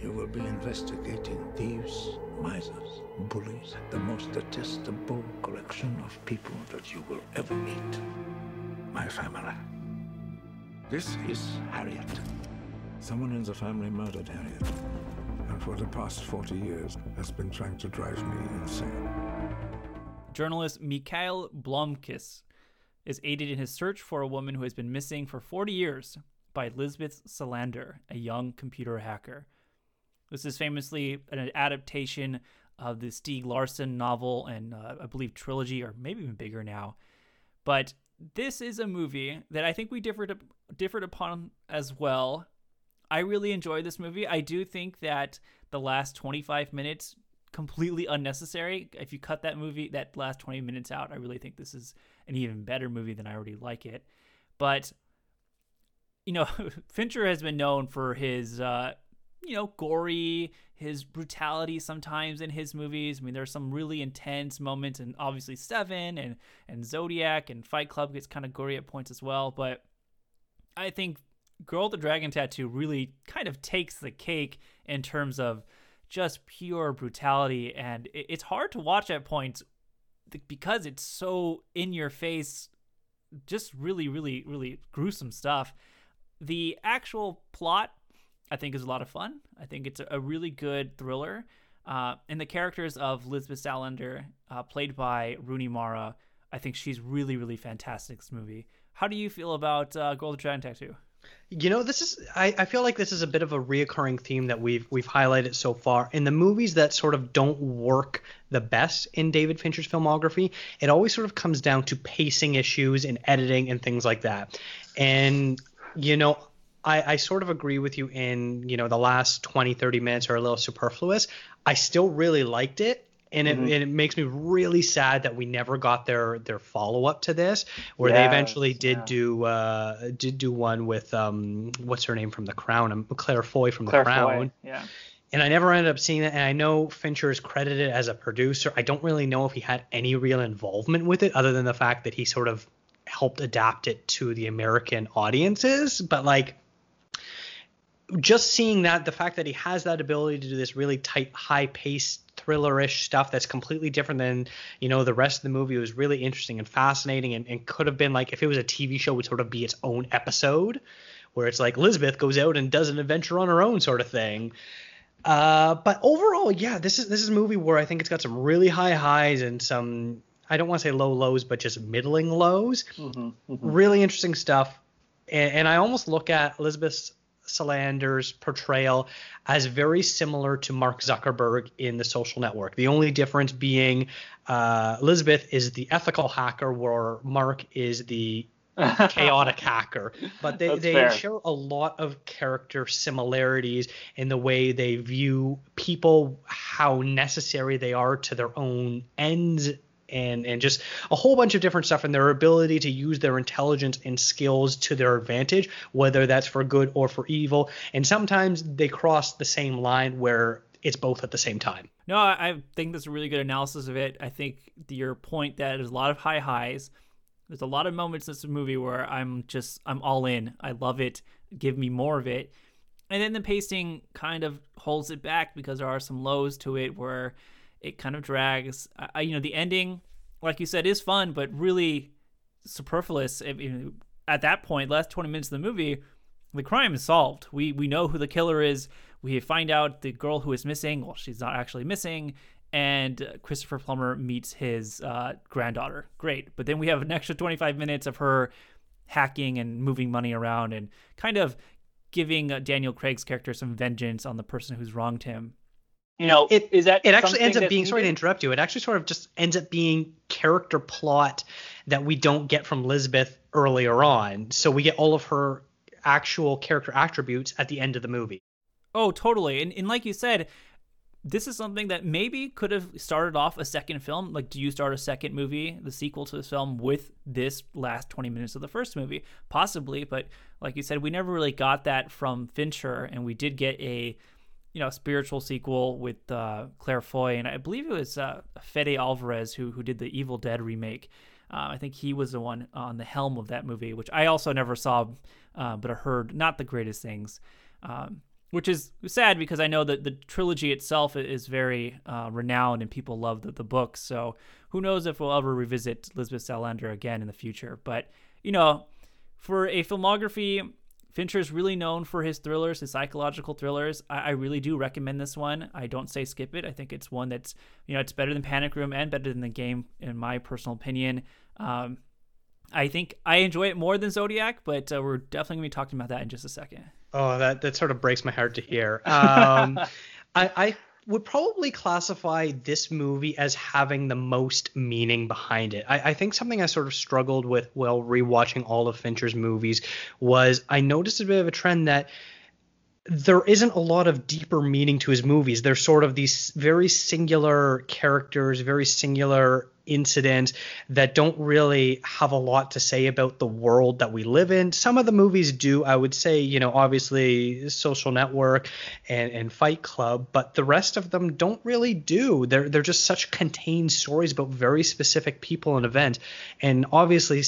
You will be investigating thieves, misers, bullies, the most detestable collection of people that you will ever meet. My family. This is Harriet. Someone in the family murdered Harriet. And for the past 40 years has been trying to drive me insane. Journalist Mikael Blomkvist is aided in his search for a woman who has been missing for 40 years by Lisbeth Salander, a young computer hacker. This is famously an adaptation of the Stieg Larsson novel and uh, I believe trilogy, or maybe even bigger now. But this is a movie that I think we differed differed upon as well. I really enjoyed this movie. I do think that the last 25 minutes completely unnecessary. If you cut that movie that last 20 minutes out, I really think this is an even better movie than I already like it. But you know, <laughs> Fincher has been known for his uh you know, gory, his brutality sometimes in his movies. I mean, there's some really intense moments, and obviously Seven and and Zodiac and Fight Club gets kind of gory at points as well. But I think Girl with the Dragon Tattoo really kind of takes the cake in terms of just pure brutality, and it's hard to watch at points because it's so in your face, just really, really, really gruesome stuff. The actual plot I think is a lot of fun. I think it's a, really good thriller. Uh, and the characters of Lisbeth Salander, uh, played by Rooney Mara, I think she's really, really fantastic this movie. How do you feel about uh, the Dragon Tattoo? You know, this is I, I feel like this is a bit of a reoccurring theme that we've we've highlighted so far. In the movies that sort of don't work the best in David Fincher's filmography, it always sort of comes down to pacing issues and editing and things like that. And you know, I, I sort of agree with you in, you know, the last 20, 30 minutes are a little superfluous. I still really liked it. And it, Mhm. and it makes me really sad that we never got their their follow up to this, where they eventually did yeah. do uh did do one with um what's her name from The Crown, um, Claire Foy from The Crown. Foy, yeah. And I never ended up seeing that. And I know Fincher is credited as a producer. I don't really know if he had any real involvement with it, other than the fact that he sort of helped adapt it to the American audiences. But like, just seeing that, the fact that he has that ability to do this really tight, high-paced, thrillerish stuff that's completely different than you know the rest of the movie was really interesting and fascinating, and, and could have been like if it was a TV show, would sort of be its own episode, where it's like Elizabeth goes out and does an adventure on her own sort of thing. Uh, but overall, yeah, this is this is a movie where I think it's got some really high highs and some I don't want to say low lows, but just middling lows. Really interesting stuff, and, and I almost look at Elizabeth Salander's portrayal as very similar to Mark Zuckerberg in The Social Network. The only difference being uh, Elizabeth is the ethical hacker, where Mark is the <laughs> chaotic hacker. But they, That's they fair. share a lot of character similarities in the way they view people, how necessary they are to their own ends and and just a whole bunch of different stuff and their ability to use their intelligence and skills to their advantage whether that's for good or for evil and sometimes they cross the same line where it's both at the same time. No, I think that's a really good analysis of it. I think your point that there's a lot of high highs. There's a lot of moments in this movie where I'm just I'm all in. I love it. Give me more of it. And then the pacing kind of holds it back because there are some lows to it where it kind of drags. I, you know, the ending, like you said, is fun, but really superfluous. At that point, last 20 minutes of the movie, the crime is solved. We we know who the killer is. We find out the girl who is missing. Well, she's not actually missing. And Christopher Plummer meets his uh, granddaughter. Great. But then we have an extra 25 minutes of her hacking and moving money around and kind of giving uh, Daniel Craig's character some vengeance on the person who's wronged him. You know, it is that it actually ends up being we sorry to interrupt you. It actually sort of just ends up being character plot that we don't get from Lisbeth earlier on. So we get all of her actual character attributes at the end of the movie. Oh, totally. And, and like you said, this is something that maybe could have started off a second film. Like, do you start a second movie, the sequel to this film, with this last 20 minutes of the first movie? Possibly, but like you said, we never really got that from Fincher, and we did get a you know spiritual sequel with uh, Claire Foy, and I believe it was uh, Fede Alvarez who who did the Evil Dead remake. Uh, I think he was the one on the helm of that movie, which I also never saw, uh, but I heard not the greatest things. Um, which is sad because I know that the trilogy itself is very uh, renowned and people love the, the books. So who knows if we'll ever revisit Lisbeth Salander again in the future. But, you know, for a filmography, Fincher is really known for his thrillers, his psychological thrillers. I, I really do recommend this one. I don't say skip it. I think it's one that's, you know, it's better than Panic Room and better than the game, in my personal opinion. Um, I think I enjoy it more than Zodiac, but uh, we're definitely going to be talking about that in just a second. Oh, that that sort of breaks my heart to hear. Um, <laughs> I, I would probably classify this movie as having the most meaning behind it. I, I think something I sort of struggled with while rewatching all of Fincher's movies was I noticed a bit of a trend that there isn't a lot of deeper meaning to his movies. They're sort of these very singular characters, very singular incidents that don't really have a lot to say about the world that we live in. Some of the movies do, I would say, you know, obviously Social Network and, and Fight Club, but the rest of them don't really do. They're they're just such contained stories about very specific people and events. And obviously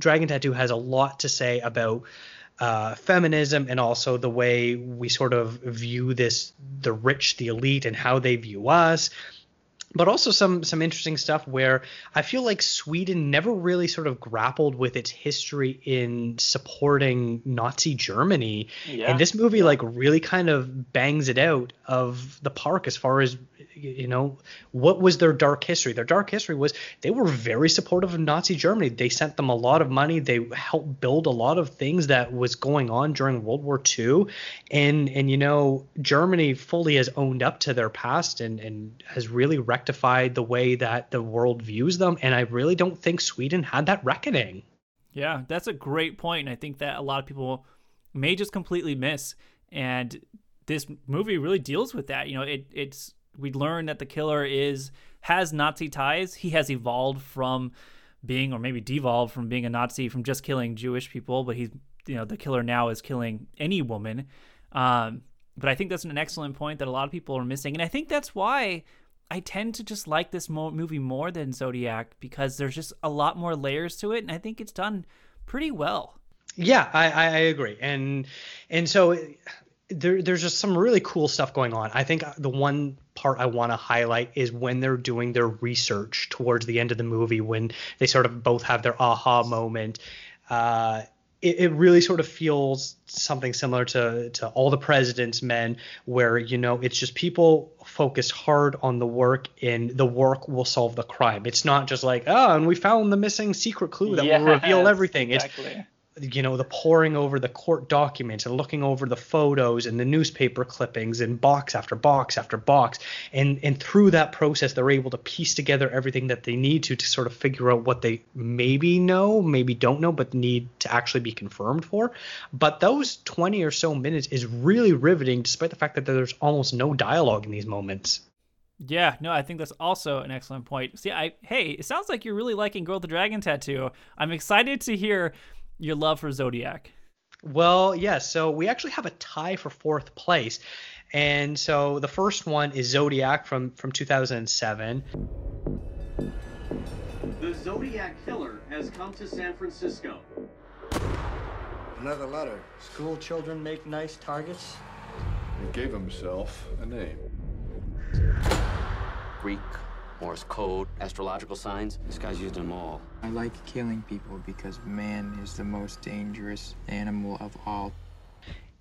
Dragon Tattoo has a lot to say about uh, feminism and also the way we sort of view this the rich the elite and how they view us but also some some interesting stuff where I feel like Sweden never really sort of grappled with its history in supporting Nazi Germany. Yeah. And this movie like really kind of bangs it out of the park as far as you know what was their dark history. Their dark history was they were very supportive of Nazi Germany. They sent them a lot of money. They helped build a lot of things that was going on during World War II. And and you know Germany fully has owned up to their past and and has really rectified the way that the world views them. And I really don't think Sweden had that reckoning. Yeah, that's a great point, and I think that a lot of people may just completely miss. And this movie really deals with that. You know, it it's we learn that the killer is has Nazi ties. He has evolved from being, or maybe devolved from being a Nazi from just killing Jewish people, but he's you know the killer now is killing any woman. Um, but I think that's an excellent point that a lot of people are missing, and I think that's why I tend to just like this mo- movie more than Zodiac because there's just a lot more layers to it, and I think it's done pretty well. Yeah, I, I agree, and and so there, there's just some really cool stuff going on. I think the one part I want to highlight is when they're doing their research towards the end of the movie, when they sort of both have their aha moment. Uh, it, it really sort of feels something similar to to all the president's men where you know it's just people focus hard on the work and the work will solve the crime it's not just like oh and we found the missing secret clue that will reveal everything exactly. it's you know the poring over the court documents and looking over the photos and the newspaper clippings and box after box after box and and through that process they're able to piece together everything that they need to to sort of figure out what they maybe know maybe don't know but need to actually be confirmed for but those 20 or so minutes is really riveting despite the fact that there's almost no dialogue in these moments Yeah, no, I think that's also an excellent point. See, I hey, it sounds like you're really liking Girl with the Dragon Tattoo. I'm excited to hear your love for Zodiac. Well, yes. so we actually have a tie for fourth place. And so the first one is Zodiac from from 2007. The Zodiac Killer has come to San Francisco. Another letter. School children make nice targets. He gave himself a name. Greek, Morse code, astrological signs. This guy's used them all. I like killing people because man is the most dangerous animal of all.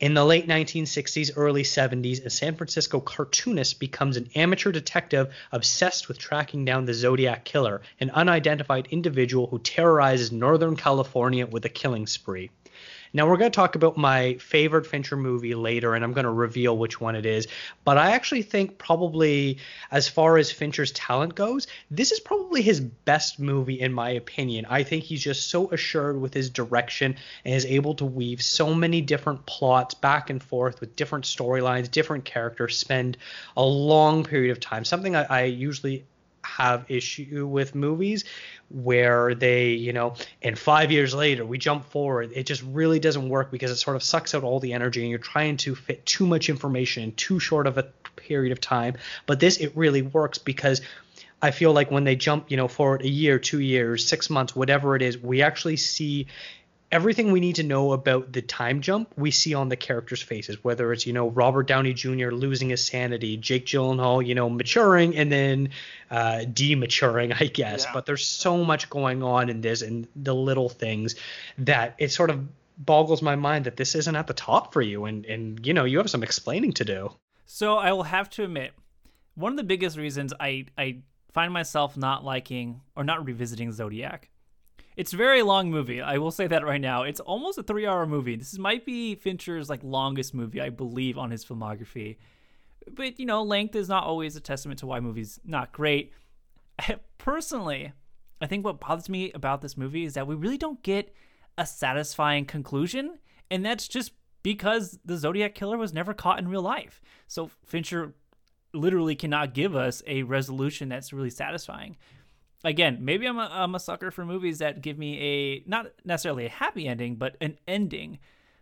In the late 1960s, early 70s, a San Francisco cartoonist becomes an amateur detective obsessed with tracking down the Zodiac Killer, an unidentified individual who terrorizes Northern California with a killing spree. Now we're going to talk about my favorite Fincher movie later, and I'm going to reveal which one it is. But I actually think probably, as far as Fincher's talent goes, this is probably his best movie in my opinion. I think he's just so assured with his direction and is able to weave so many different plots back and forth with different storylines, different characters, spend a long period of time. Something I, I usually have issue with movies where they, you know, and five years later we jump forward. It just really doesn't work because it sort of sucks out all the energy and you're trying to fit too much information in too short of a period of time. But this, it really works because I feel like when they jump, you know, forward a year, two years, six months, whatever it is, we actually see everything we need to know about the time jump we see on the characters' faces, whether it's, you know, Robert Downey Jr. losing his sanity, Jake Gyllenhaal, you know, maturing and then uh, dematuring, I guess. Yeah. But there's so much going on in this and the little things that it sort of boggles my mind that this isn't at the top for you. And, and you know, you have some explaining to do. So I will have to admit, one of the biggest reasons I, I find myself not liking or not revisiting Zodiac it's a very long movie. I will say that right now. It's almost a three-hour movie. This might be Fincher's like longest movie, I believe, on his filmography. But you know, length is not always a testament to why movies not great. <laughs> Personally, I think what bothers me about this movie is that we really don't get a satisfying conclusion, and that's just because the Zodiac killer was never caught in real life. So Fincher literally cannot give us a resolution that's really satisfying again, maybe I'm a, I'm a sucker for movies that give me a not necessarily a happy ending, but an ending.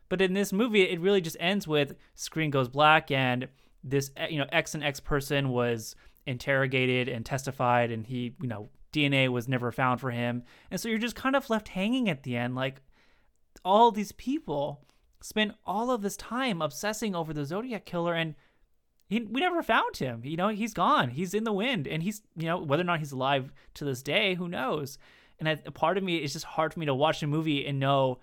But in this movie, it really just ends with screen goes black and this eh, you know X and X person was interrogated and testified, and he you know DNA was never found for him, and so you're just kind of left hanging at the end, like all these people spent all of this time obsessing over the Zodiac killer and he, we never found him. You know, he's gone. He's in the wind, and he's you know whether or not he's alive to this day, who knows? And a part of me is just hard for me to watch a movie and know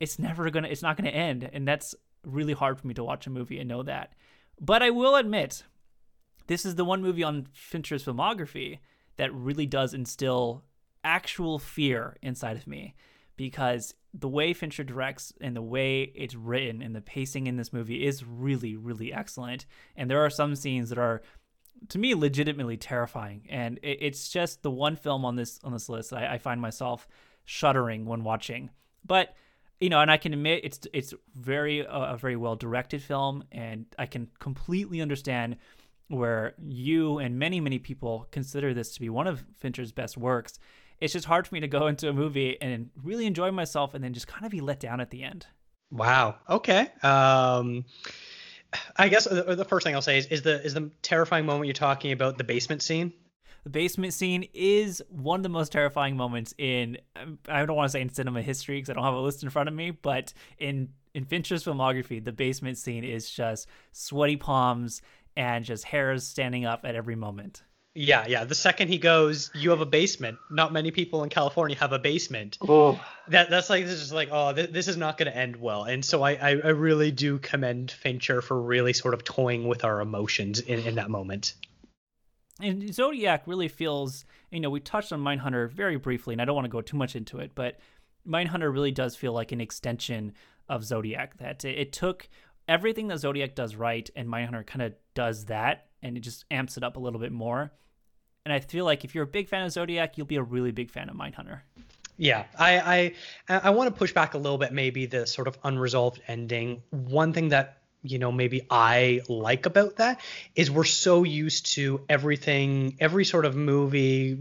it's never gonna, it's not gonna end, and that's really hard for me to watch a movie and know that. But I will admit, this is the one movie on Fincher's filmography that really does instill actual fear inside of me because the way Fincher directs and the way it's written and the pacing in this movie is really, really excellent. And there are some scenes that are, to me, legitimately terrifying. And it's just the one film on this on this list that I, I find myself shuddering when watching. But you know, and I can admit it's it's very uh, a very well directed film, and I can completely understand where you and many many people consider this to be one of Fincher's best works it's just hard for me to go into a movie and really enjoy myself and then just kind of be let down at the end. Wow. Okay. Um, I guess the, the first thing I'll say is, is the is the terrifying moment you're talking about the basement scene. The basement scene is one of the most terrifying moments in I don't want to say in cinema history because I don't have a list in front of me, but in in Fincher's filmography, the basement scene is just sweaty palms and just hairs standing up at every moment. Yeah, yeah. The second he goes, you have a basement. Not many people in California have a basement. Oh. That that's like this is like oh th- this is not going to end well. And so I, I, I really do commend Fincher for really sort of toying with our emotions in, in that moment. And Zodiac really feels, you know, we touched on Mindhunter very briefly, and I don't want to go too much into it, but Mindhunter really does feel like an extension of Zodiac. That it, it took everything that Zodiac does right, and Mindhunter kind of does that, and it just amps it up a little bit more. And I feel like if you're a big fan of Zodiac, you'll be a really big fan of Mindhunter. Yeah, I I I want to push back a little bit. Maybe the sort of unresolved ending. One thing that you know maybe I like about that is we're so used to everything, every sort of movie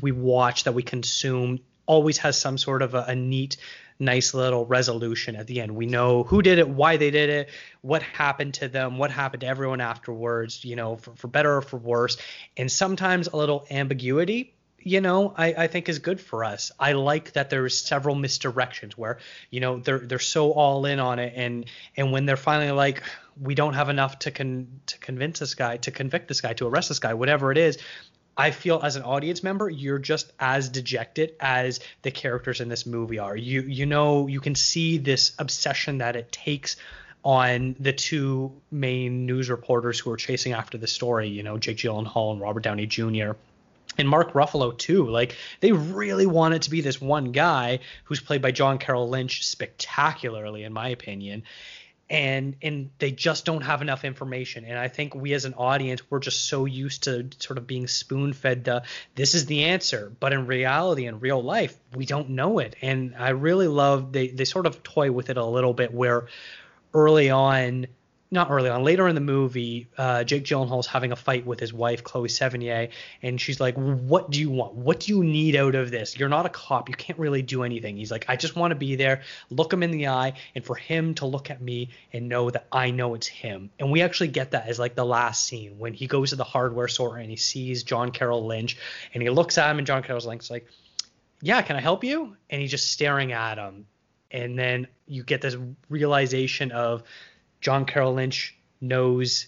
we watch that we consume always has some sort of a, a neat nice little resolution at the end. We know who did it, why they did it, what happened to them, what happened to everyone afterwards, you know, for, for better or for worse. And sometimes a little ambiguity, you know, I, I think is good for us. I like that there's several misdirections where, you know, they're they're so all in on it and and when they're finally like, we don't have enough to con to convince this guy, to convict this guy, to arrest this guy, whatever it is, I feel as an audience member, you're just as dejected as the characters in this movie are. You you know you can see this obsession that it takes on the two main news reporters who are chasing after the story. You know, Jake Gyllenhaal and Robert Downey Jr. And Mark Ruffalo too. Like they really want it to be this one guy who's played by John Carroll Lynch spectacularly, in my opinion and and they just don't have enough information. And i think we as an audience we're just so used to sort of being spoon fed the this is the answer. But in reality in real life we don't know it. And i really love they they sort of toy with it a little bit where early on not early on, later in the movie, uh, Jake Gyllenhaal's having a fight with his wife, Chloe Sevigny, and she's like, What do you want? What do you need out of this? You're not a cop. You can't really do anything. He's like, I just want to be there, look him in the eye, and for him to look at me and know that I know it's him. And we actually get that as like the last scene when he goes to the hardware store and he sees John Carroll Lynch and he looks at him, and John Carroll Lynch's like, Yeah, can I help you? And he's just staring at him. And then you get this realization of, John Carroll Lynch knows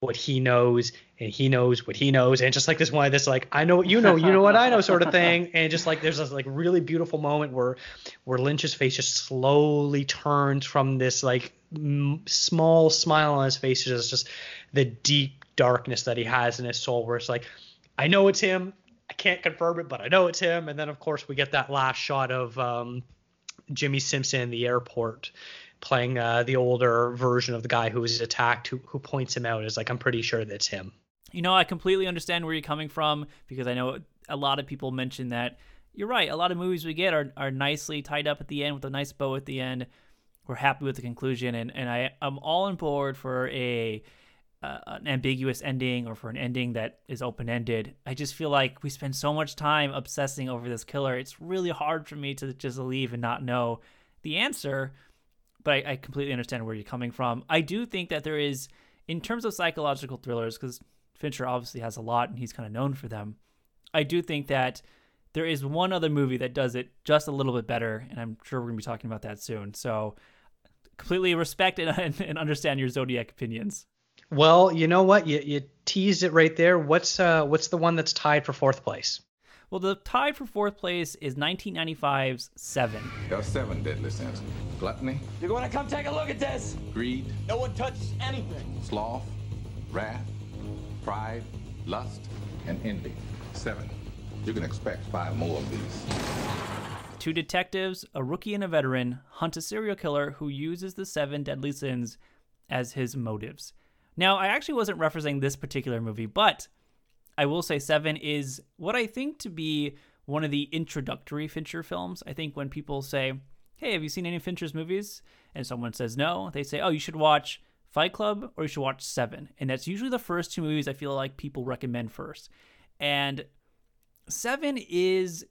what he knows and he knows what he knows and just like this one this like I know what you know you know what I know sort of thing <laughs> and just like there's this like really beautiful moment where where Lynch's face just slowly turns from this like m- small smile on his face to just, just the deep darkness that he has in his soul where it's like I know it's him I can't confirm it but I know it's him and then of course we get that last shot of um, Jimmy Simpson in the airport playing uh, the older version of the guy who was attacked, who, who points him out as like, I'm pretty sure that's him. You know, I completely understand where you're coming from because I know a lot of people mention that you're right. A lot of movies we get are, are nicely tied up at the end with a nice bow at the end. We're happy with the conclusion, and, and I, I'm all on board for a uh, an ambiguous ending or for an ending that is open ended. I just feel like we spend so much time obsessing over this killer. It's really hard for me to just leave and not know the answer but I, I completely understand where you're coming from. I do think that there is, in terms of psychological thrillers, because Fincher obviously has a lot and he's kind of known for them. I do think that there is one other movie that does it just a little bit better, and I'm sure we're going to be talking about that soon. So, completely respect <laughs> and, and understand your Zodiac opinions. Well, you know what? You, you teased it right there. What's uh, what's the one that's tied for fourth place? Well, the tie for fourth place is 1995's Seven. There are seven deadly sins gluttony. You're going to come take a look at this. Greed. No one touches anything. Sloth, wrath, pride, lust, and envy. Seven. You can expect five more of these. Two detectives, a rookie and a veteran, hunt a serial killer who uses the seven deadly sins as his motives. Now, I actually wasn't referencing this particular movie, but I will say Seven is what I think to be one of the introductory Fincher films. I think when people say, Hey, have you seen any Fincher's movies? And someone says no, they say, Oh, you should watch Fight Club or you should watch Seven. And that's usually the first two movies I feel like people recommend first. And Seven is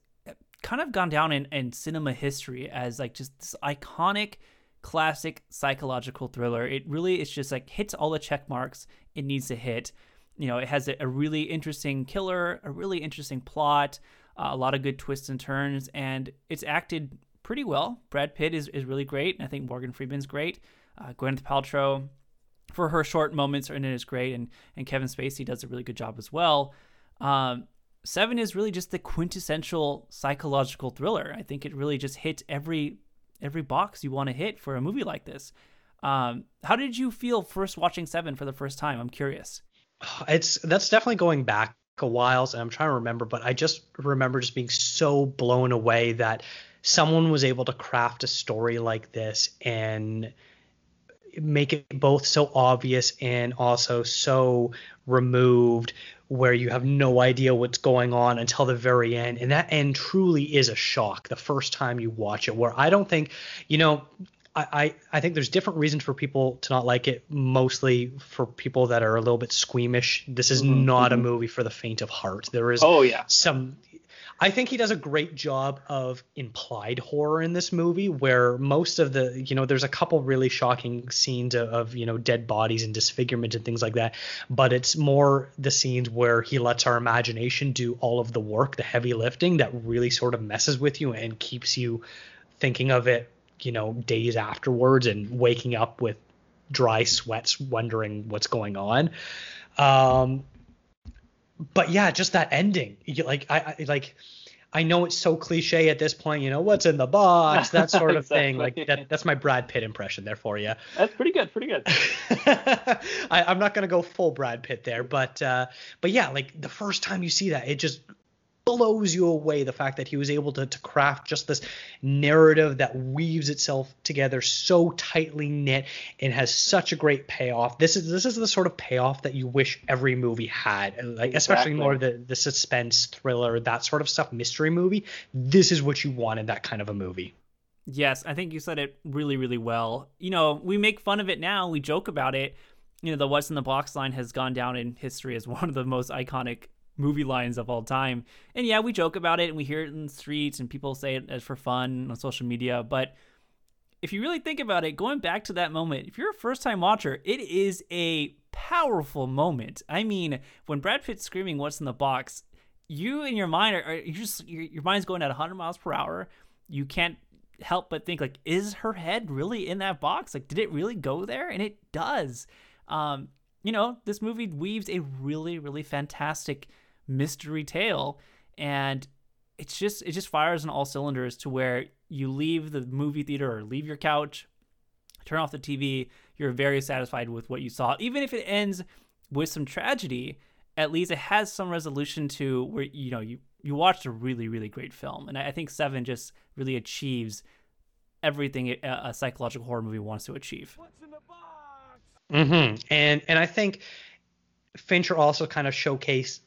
kind of gone down in, in cinema history as like just this iconic classic psychological thriller. It really is just like hits all the check marks it needs to hit you know, it has a, a really interesting killer, a really interesting plot, uh, a lot of good twists and turns, and it's acted pretty well. Brad Pitt is, is really great, and I think Morgan Freeman's great. Uh, Gwyneth Paltrow, for her short moments in it, is great, and and Kevin Spacey does a really good job as well. Um, Seven is really just the quintessential psychological thriller. I think it really just hits every every box you want to hit for a movie like this. Um, how did you feel first watching Seven for the first time? I'm curious it's that's definitely going back a while, and I'm trying to remember, but I just remember just being so blown away that someone was able to craft a story like this and make it both so obvious and also so removed where you have no idea what's going on until the very end. And that end truly is a shock the first time you watch it where i don't think you know I, I think there's different reasons for people to not like it. Mostly for people that are a little bit squeamish. This is mm-hmm, not mm-hmm. a movie for the faint of heart. There is oh yeah some. I think he does a great job of implied horror in this movie, where most of the, you know, there's a couple really shocking scenes of, of, you know, dead bodies and disfigurement and things like that, but it's more the scenes where he lets our imagination do all of the work, the heavy lifting that really sort of messes with you and keeps you thinking of it, you know, days afterwards and waking up with dry sweats, wondering what's going on. Um, but yeah, just that ending, like I, I like. I know it's so cliche at this point, you know, what's in the box, <laughs> that sort of Exactly. thing. Like that, that's my Brad Pitt impression there for you. That's pretty good. Pretty good. <laughs> I, I'm not gonna go full Brad Pitt there, but uh, but yeah, like the first time you see that, it just blows you away the fact that he was able to, to craft just this narrative that weaves itself together so tightly knit and has such a great payoff. This is this is the sort of payoff that you wish every movie had, uh, like especially Exactly. more the the suspense thriller that sort of stuff, mystery movie. This is what you want in that kind of a movie. Yes, I think you said it really, really well. You know, we make fun of it now, we joke about it. You know, the what's in the box line has gone down in history as <laughs> one of the most iconic movie lines of all time. And yeah, we joke about it and we hear it in the streets and people say it as for fun on social media. But if you really think about it, going back to that moment, if you're a first time watcher, it is a powerful moment. I mean, when Brad Pitt's screaming, What's in the box? You in your mind are, are you just your, your mind's going at 100 miles per hour. You can't help but think like, is her head really in that box? Like, did it really go there? And it does. Um, you know, this movie weaves a really, really fantastic mystery tale, and it's just it just fires on all cylinders to where you leave the movie theater or leave your couch, turn off the TV, you're very satisfied with what you saw, even if it ends with some tragedy. At least it has some resolution to where you know you you watched a really really great film, and I I think Seven just really achieves everything a, a psychological horror movie wants to achieve. hmm And and I think Fincher also kind of showcased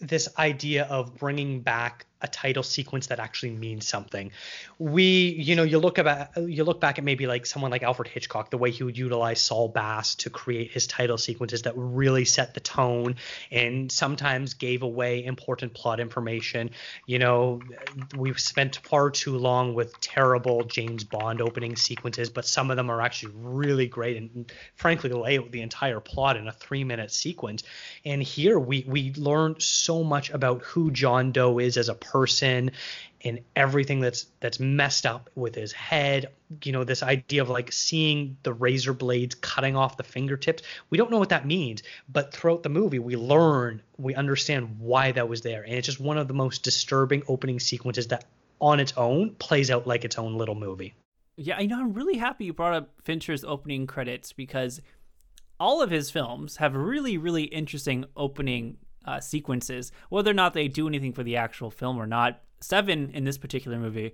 this idea of bringing back a title sequence that actually means something. We, you know, you look about you look back at maybe like someone like Alfred Hitchcock, the way he would utilize Saul Bass to create his title sequences that really set the tone and sometimes gave away important plot information. You know, we've spent far too long with terrible James Bond opening sequences, but some of them are actually really great and frankly lay out the entire plot in a three minute sequence. And here we we learn so much about who John Doe is as a person and everything that's that's messed up with his head. You know this idea of like seeing the razor blades cutting off the fingertips. We don't know what that means but throughout the movie we learn we understand why that was there. And it's just one of the most disturbing opening sequences that on its own plays out like its own little movie. Yeah, you know, I'm really happy you brought up Fincher's opening credits because all of his films have really, really interesting opening uh, sequences, whether or not they do anything for the actual film or not. Seven in this particular movie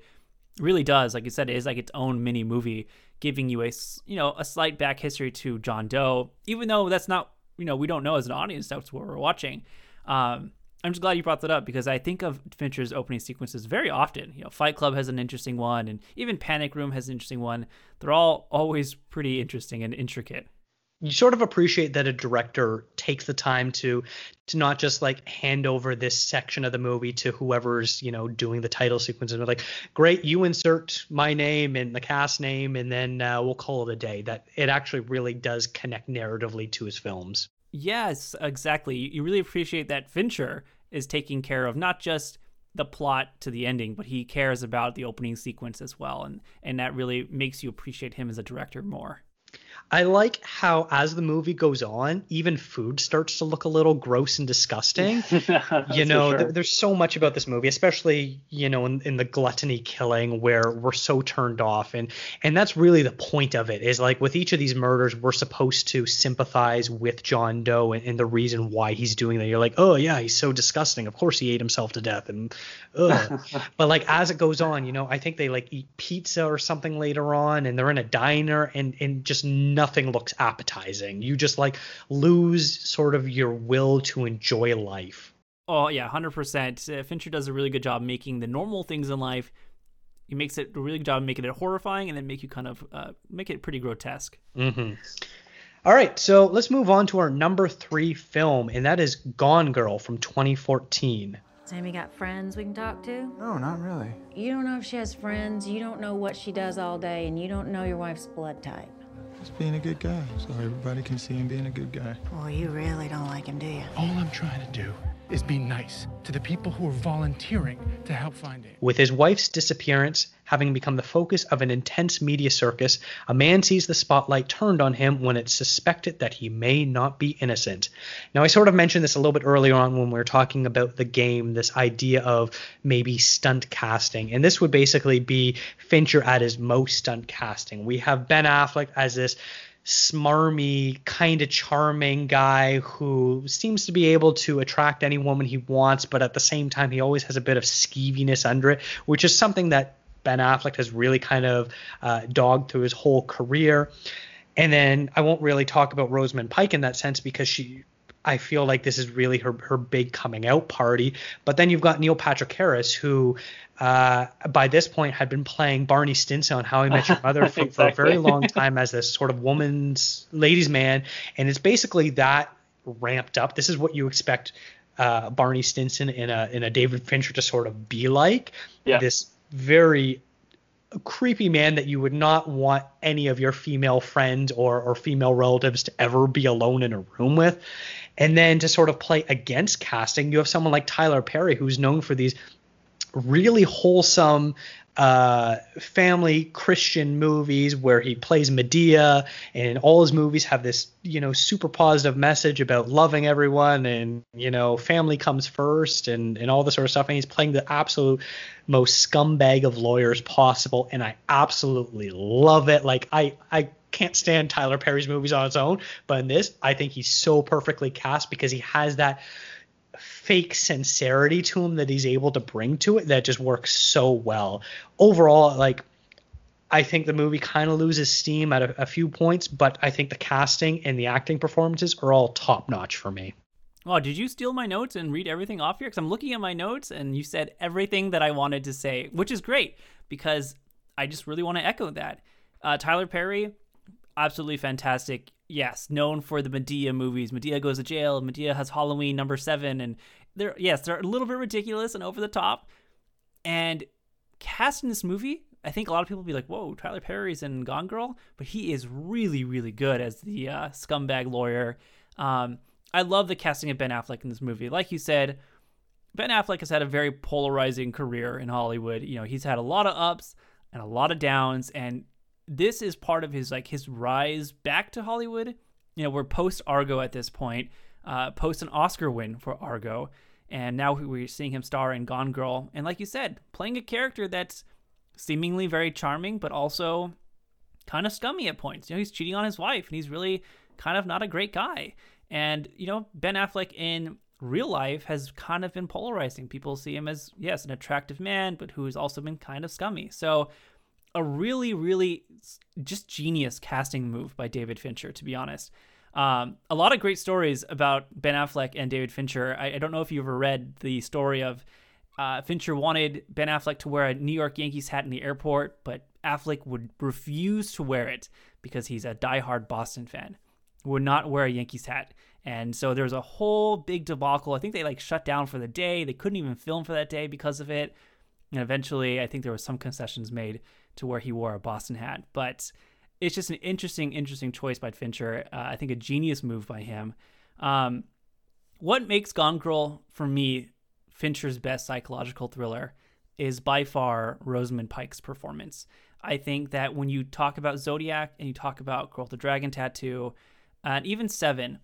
really does, like you said, it is like its own mini movie, giving you a you know a slight back history to John Doe, even though that's not you know we don't know as an audience that's what we're watching. Um, I'm just glad you brought that up because I think of Fincher's opening sequences very often. You know, Fight Club has an interesting one, and even Panic Room has an interesting one. They're all always pretty interesting and intricate. You sort of appreciate that a director takes the time to to not just like hand over this section of the movie to whoever's you know doing the title sequence and like great you insert my name and the cast name and then uh, we'll call it a day that it actually really does connect narratively to his films Yes, exactly. You really appreciate that Fincher is taking care of not just the plot to the ending, but he cares about the opening sequence as well, and and that really makes you appreciate him as a director more. I like how as the movie goes on, even food starts to look a little gross and disgusting. <laughs> you know, sure. there- there's so much about this movie, especially you know in, in the gluttony killing where we're so turned off, and and that's really the point of it. Is like with each of these murders, we're supposed to sympathize with John Doe and, and the reason why he's doing that. You're like, oh yeah, he's so disgusting. Of course he ate himself to death, and ugh. <laughs> but like as it goes on, you know, I think they like eat pizza or something later on, and they're in a diner, and and just nothing looks appetizing. You just like lose sort of your will to enjoy life. Oh yeah, hundred percent. Uh, Fincher does a really good job making the normal things in life. He makes it a really good job making it horrifying, and then make you kind of uh, make it pretty grotesque. Mm-hmm. All right, so let's move on to our number three film, and that is Gone Girl from 2014. Sammy got friends we can talk to? No, not really. You don't know if she has friends, you don't know what she does all day, and you don't know your wife's blood type. Just being a good guy, so everybody can see him being a good guy. Well, you really don't like him, do you? All I'm trying to do is be nice to the people who are volunteering to help find him. With his wife's disappearance having become the focus of an intense media circus, a man sees the spotlight turned on him when it's suspected that he may not be innocent. Now, I sort of mentioned this a little bit earlier on when we were talking about the game, this idea of maybe stunt casting. And this would basically be Fincher at his most stunt casting. We have Ben Affleck as this smarmy, kind of charming guy who seems to be able to attract any woman he wants, but at the same time, he always has a bit of skeeviness under it, which is something that Ben Affleck has really kind of uh, dogged through his whole career. And then I won't really talk about Rosamund Pike in that sense because she I feel like this is really her her big coming out party. But then you've got Neil Patrick Harris, who uh, by this point had been playing Barney Stinson on How I Met Your Mother <laughs> for, exactly. for a very long <laughs> time as this sort of woman's ladies' man, and it's basically that ramped up. This is what you expect uh, Barney Stinson in a in a David Fincher to sort of be like. Yeah. This very creepy man that you would not want any of your female friends or, or female relatives to ever be alone in a room with. And then to sort of play against casting, you have someone like Tyler Perry, who's known for these really wholesome uh, family Christian movies where he plays Madea, and all his movies have this, you know, super positive message about loving everyone and, you know, family comes first and, and all this sort of stuff. And he's playing the absolute most scumbag of lawyers possible. And I absolutely love it. Like, I, I, can't stand Tyler Perry's movies on its own, but in this, I think he's so perfectly cast because he has that fake sincerity to him that he's able to bring to it that just works so well. Overall, like I think the movie kind of loses steam at a, a, few points, but I think the casting and the acting performances are all top notch for me. Oh, did you steal my notes and read everything off here? Because I'm looking at my notes and you said everything that I wanted to say, which is great because I just really want to echo that. Uh, Tyler Perry, absolutely fantastic. Yes, known for the Madea movies. Madea goes to jail. Madea has Halloween number seven, and they're yes, they're a little bit ridiculous and over the top. And cast in this movie, I think a lot of people will be like, "Whoa, Tyler Perry's in Gone Girl," but he is really, really good as the uh, scumbag lawyer. Um, I love the casting of Ben Affleck in this movie. Like you said, Ben Affleck has had a very polarizing career in Hollywood. You know, he's had a lot of ups and a lot of downs, and this is part of his like his rise back to Hollywood. You know, we're post Argo at this point, uh, post an Oscar win for Argo, and now we're seeing him star in Gone Girl. And like you said, playing a character that's seemingly very charming, but also kind of scummy at points. You know, he's cheating on his wife, and he's really kind of not a great guy. And you know, Ben Affleck in real life has kind of been polarizing. People see him as yes, an attractive man, but who's also been kind of scummy. So a really, really just genius casting move by David Fincher, to be honest. Um, a lot of great stories about Ben Affleck and David Fincher. I, I don't know if you ever read the story of uh, Fincher wanted Ben Affleck to wear a New York Yankees hat in the airport, but Affleck would refuse to wear it because he's a diehard Boston fan. Would not wear a Yankees hat. And so there's a whole big debacle. I think they like shut down for the day. They couldn't even film for that day because of it. And eventually, I think there was some concessions made to where he wore a Boston hat. But it's just an interesting, interesting choice by Fincher. Uh, I think a genius move by him. Um, what makes Gone Girl for me Fincher's best psychological thriller is by far Rosamund Pike's performance. I think that when you talk about Zodiac and you talk about Girl with the Dragon Tattoo, and even Seven,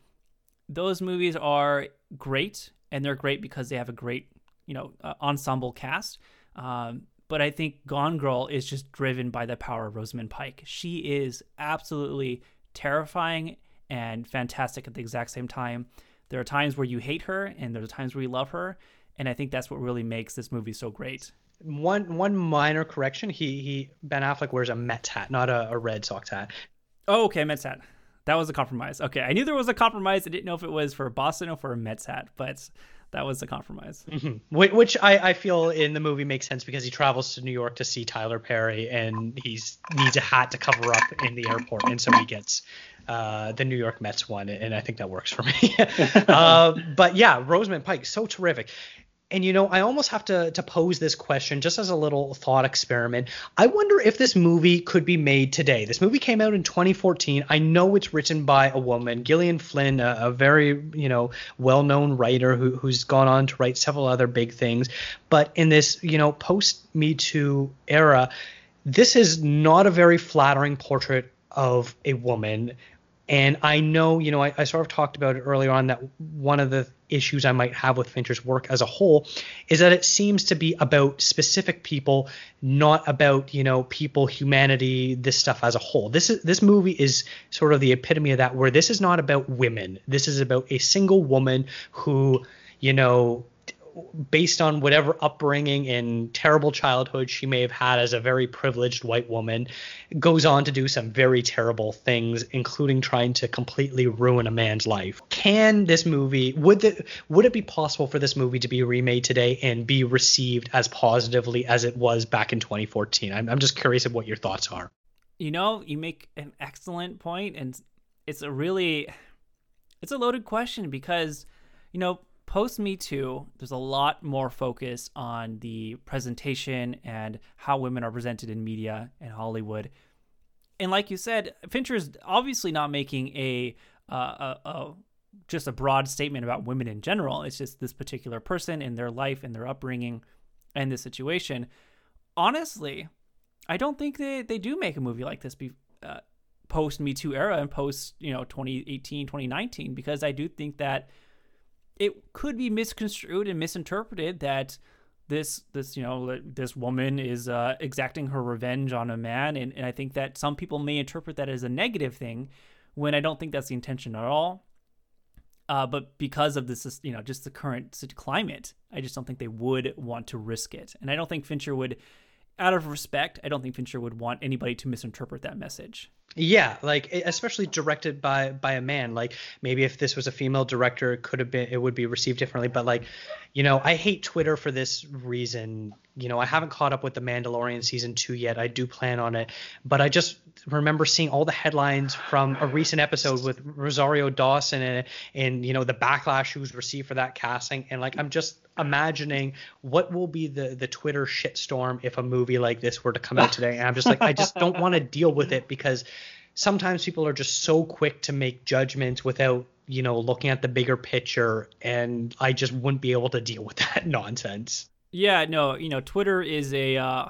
those movies are great, and they're great because they have a great, you know, uh, ensemble cast. Um, but I think Gone Girl is just driven by the power of Rosamund Pike. She is absolutely terrifying and fantastic at the exact same time. There are times where you hate her, and there are times where you love her, and I think that's what really makes this movie so great. One one minor correction: he he Ben Affleck wears a Mets hat, not a, a Red Sox hat. Oh, okay, Mets hat. That was a compromise. Okay, I knew there was a compromise. I didn't know if it was for Boston or for a Mets hat, but that was the compromise. Mm-hmm. Which I, I feel in the movie makes sense because he travels to New York to see Tyler Perry and he needs a hat to cover up in the airport, and so he gets uh, the New York Mets one, and I think that works for me. <laughs> uh, but yeah, Rosamund Pike, so terrific. And you know, I almost have to to pose this question just as a little thought experiment. I wonder if this movie could be made today. This movie came out in 2014. I know it's written by a woman, Gillian Flynn, a, a very you know well-known writer who, who's gone on to write several other big things. But in this you know post Me Too era, this is not a very flattering portrait of a woman. And I know, you know, I, I, sort of talked about it earlier on that one of the issues I might have with Fincher's work as a whole is that it seems to be about specific people, not about, you know, people, humanity, this stuff as a whole. This is this movie is sort of the epitome of that, where this is not about women. This is about a single woman who, you know, based on whatever upbringing and terrible childhood she may have had as a very privileged white woman, goes on to do some very terrible things, including trying to completely ruin a man's life. Can this movie would the would it be possible for this movie to be remade today and be received as positively as it was back in 2014? I'm, I'm just curious of what your thoughts are. You know, you make an excellent point, and it's a really it's a loaded question because you know post Me Too, there's a lot more focus on the presentation and how women are presented in media and Hollywood. And like you said, Fincher is obviously not making a, uh, a, a just a broad statement about women in general. It's just this particular person in their life and their upbringing and the situation. Honestly, I don't think they, they do make a movie like this be, uh, post Me Too era and post, you know, 2018, 2019, because I do think that it could be misconstrued and misinterpreted that this this you know this woman is uh, exacting her revenge on a man. And, and i think that some people may interpret that as a negative thing when i don't think that's the intention at all. Uh, but because of this you know just the current climate i just don't think they would want to risk it. And i don't think fincher would out of respect i don't think fincher would want anybody to misinterpret that message yeah, like especially directed by by a man. Like maybe if this was a female director, it could have been it would be received differently. But like, you know, I hate Twitter for this reason. You know, I haven't caught up with the Mandalorian season two yet. I do plan on it, but I just remember seeing all the headlines from a recent episode with Rosario Dawson and and you know the backlash was received for that casting. And like, I'm just imagining what will be the the Twitter shitstorm if a movie like this were to come out today. And I'm just like, I just don't want to <laughs> deal with it because sometimes people are just so quick to make judgments without you know looking at the bigger picture and i just wouldn't be able to deal with <laughs> that nonsense. Yeah no you know twitter is a uh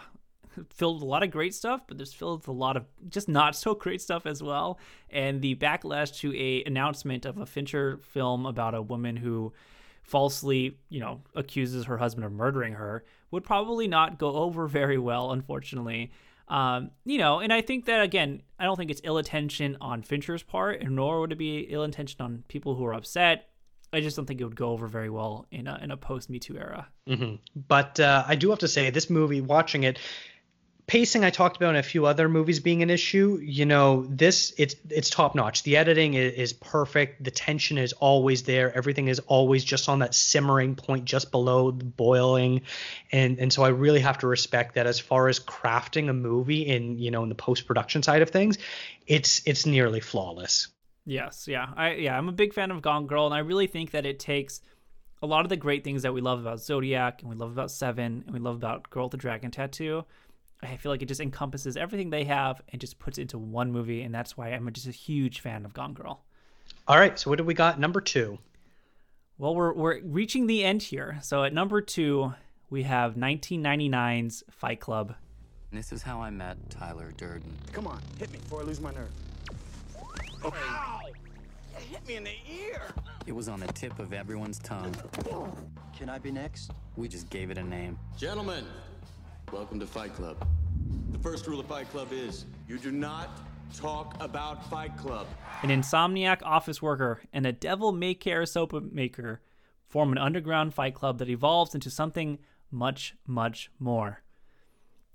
filled with a lot of great stuff but there's filled with a lot of just not so great stuff as well. And the backlash to a announcement of a fincher film about a woman who falsely you know accuses her husband of murdering her would probably not go over very well unfortunately um, you know, and I think that again, I don't think it's ill intention on Fincher's part, nor would it be ill intention on people who are upset. I just don't think it would go over very well in a in a post Me Too era. Mm-hmm. But uh, I do have to say, this movie, watching it, pacing I talked about in a few other movies being an issue. You know, this it's it's top notch. The editing is, is, perfect. The tension is always there. Everything is always just on that simmering point, just below the boiling, and and so I really have to respect that. As far as crafting a movie in you know in the post production side of things, it's it's nearly flawless. Yes, yeah, I yeah I'm a big fan of Gone Girl, and I really think that it takes a lot of the great things that we love about Zodiac and we love about Seven and we love about Girl with the Dragon Tattoo I feel like it just encompasses everything they have and just puts it into one movie, and that's why I'm just a huge fan of Gone Girl. All right, so what do we got? Number two. Well, we're we're reaching the end here. So at number two, we have 1999's Fight Club. This is how I met Tyler Durden. Come on, hit me before I lose my nerve. Okay. Ow! hit me in the ear. It was on the tip of everyone's tongue. Can I be next? We just gave it a name. Gentlemen, Welcome to Fight Club. The first rule of Fight Club is you do not talk about Fight Club. An insomniac office worker and a devil may care soap maker form an underground fight club that evolves into something much, much more.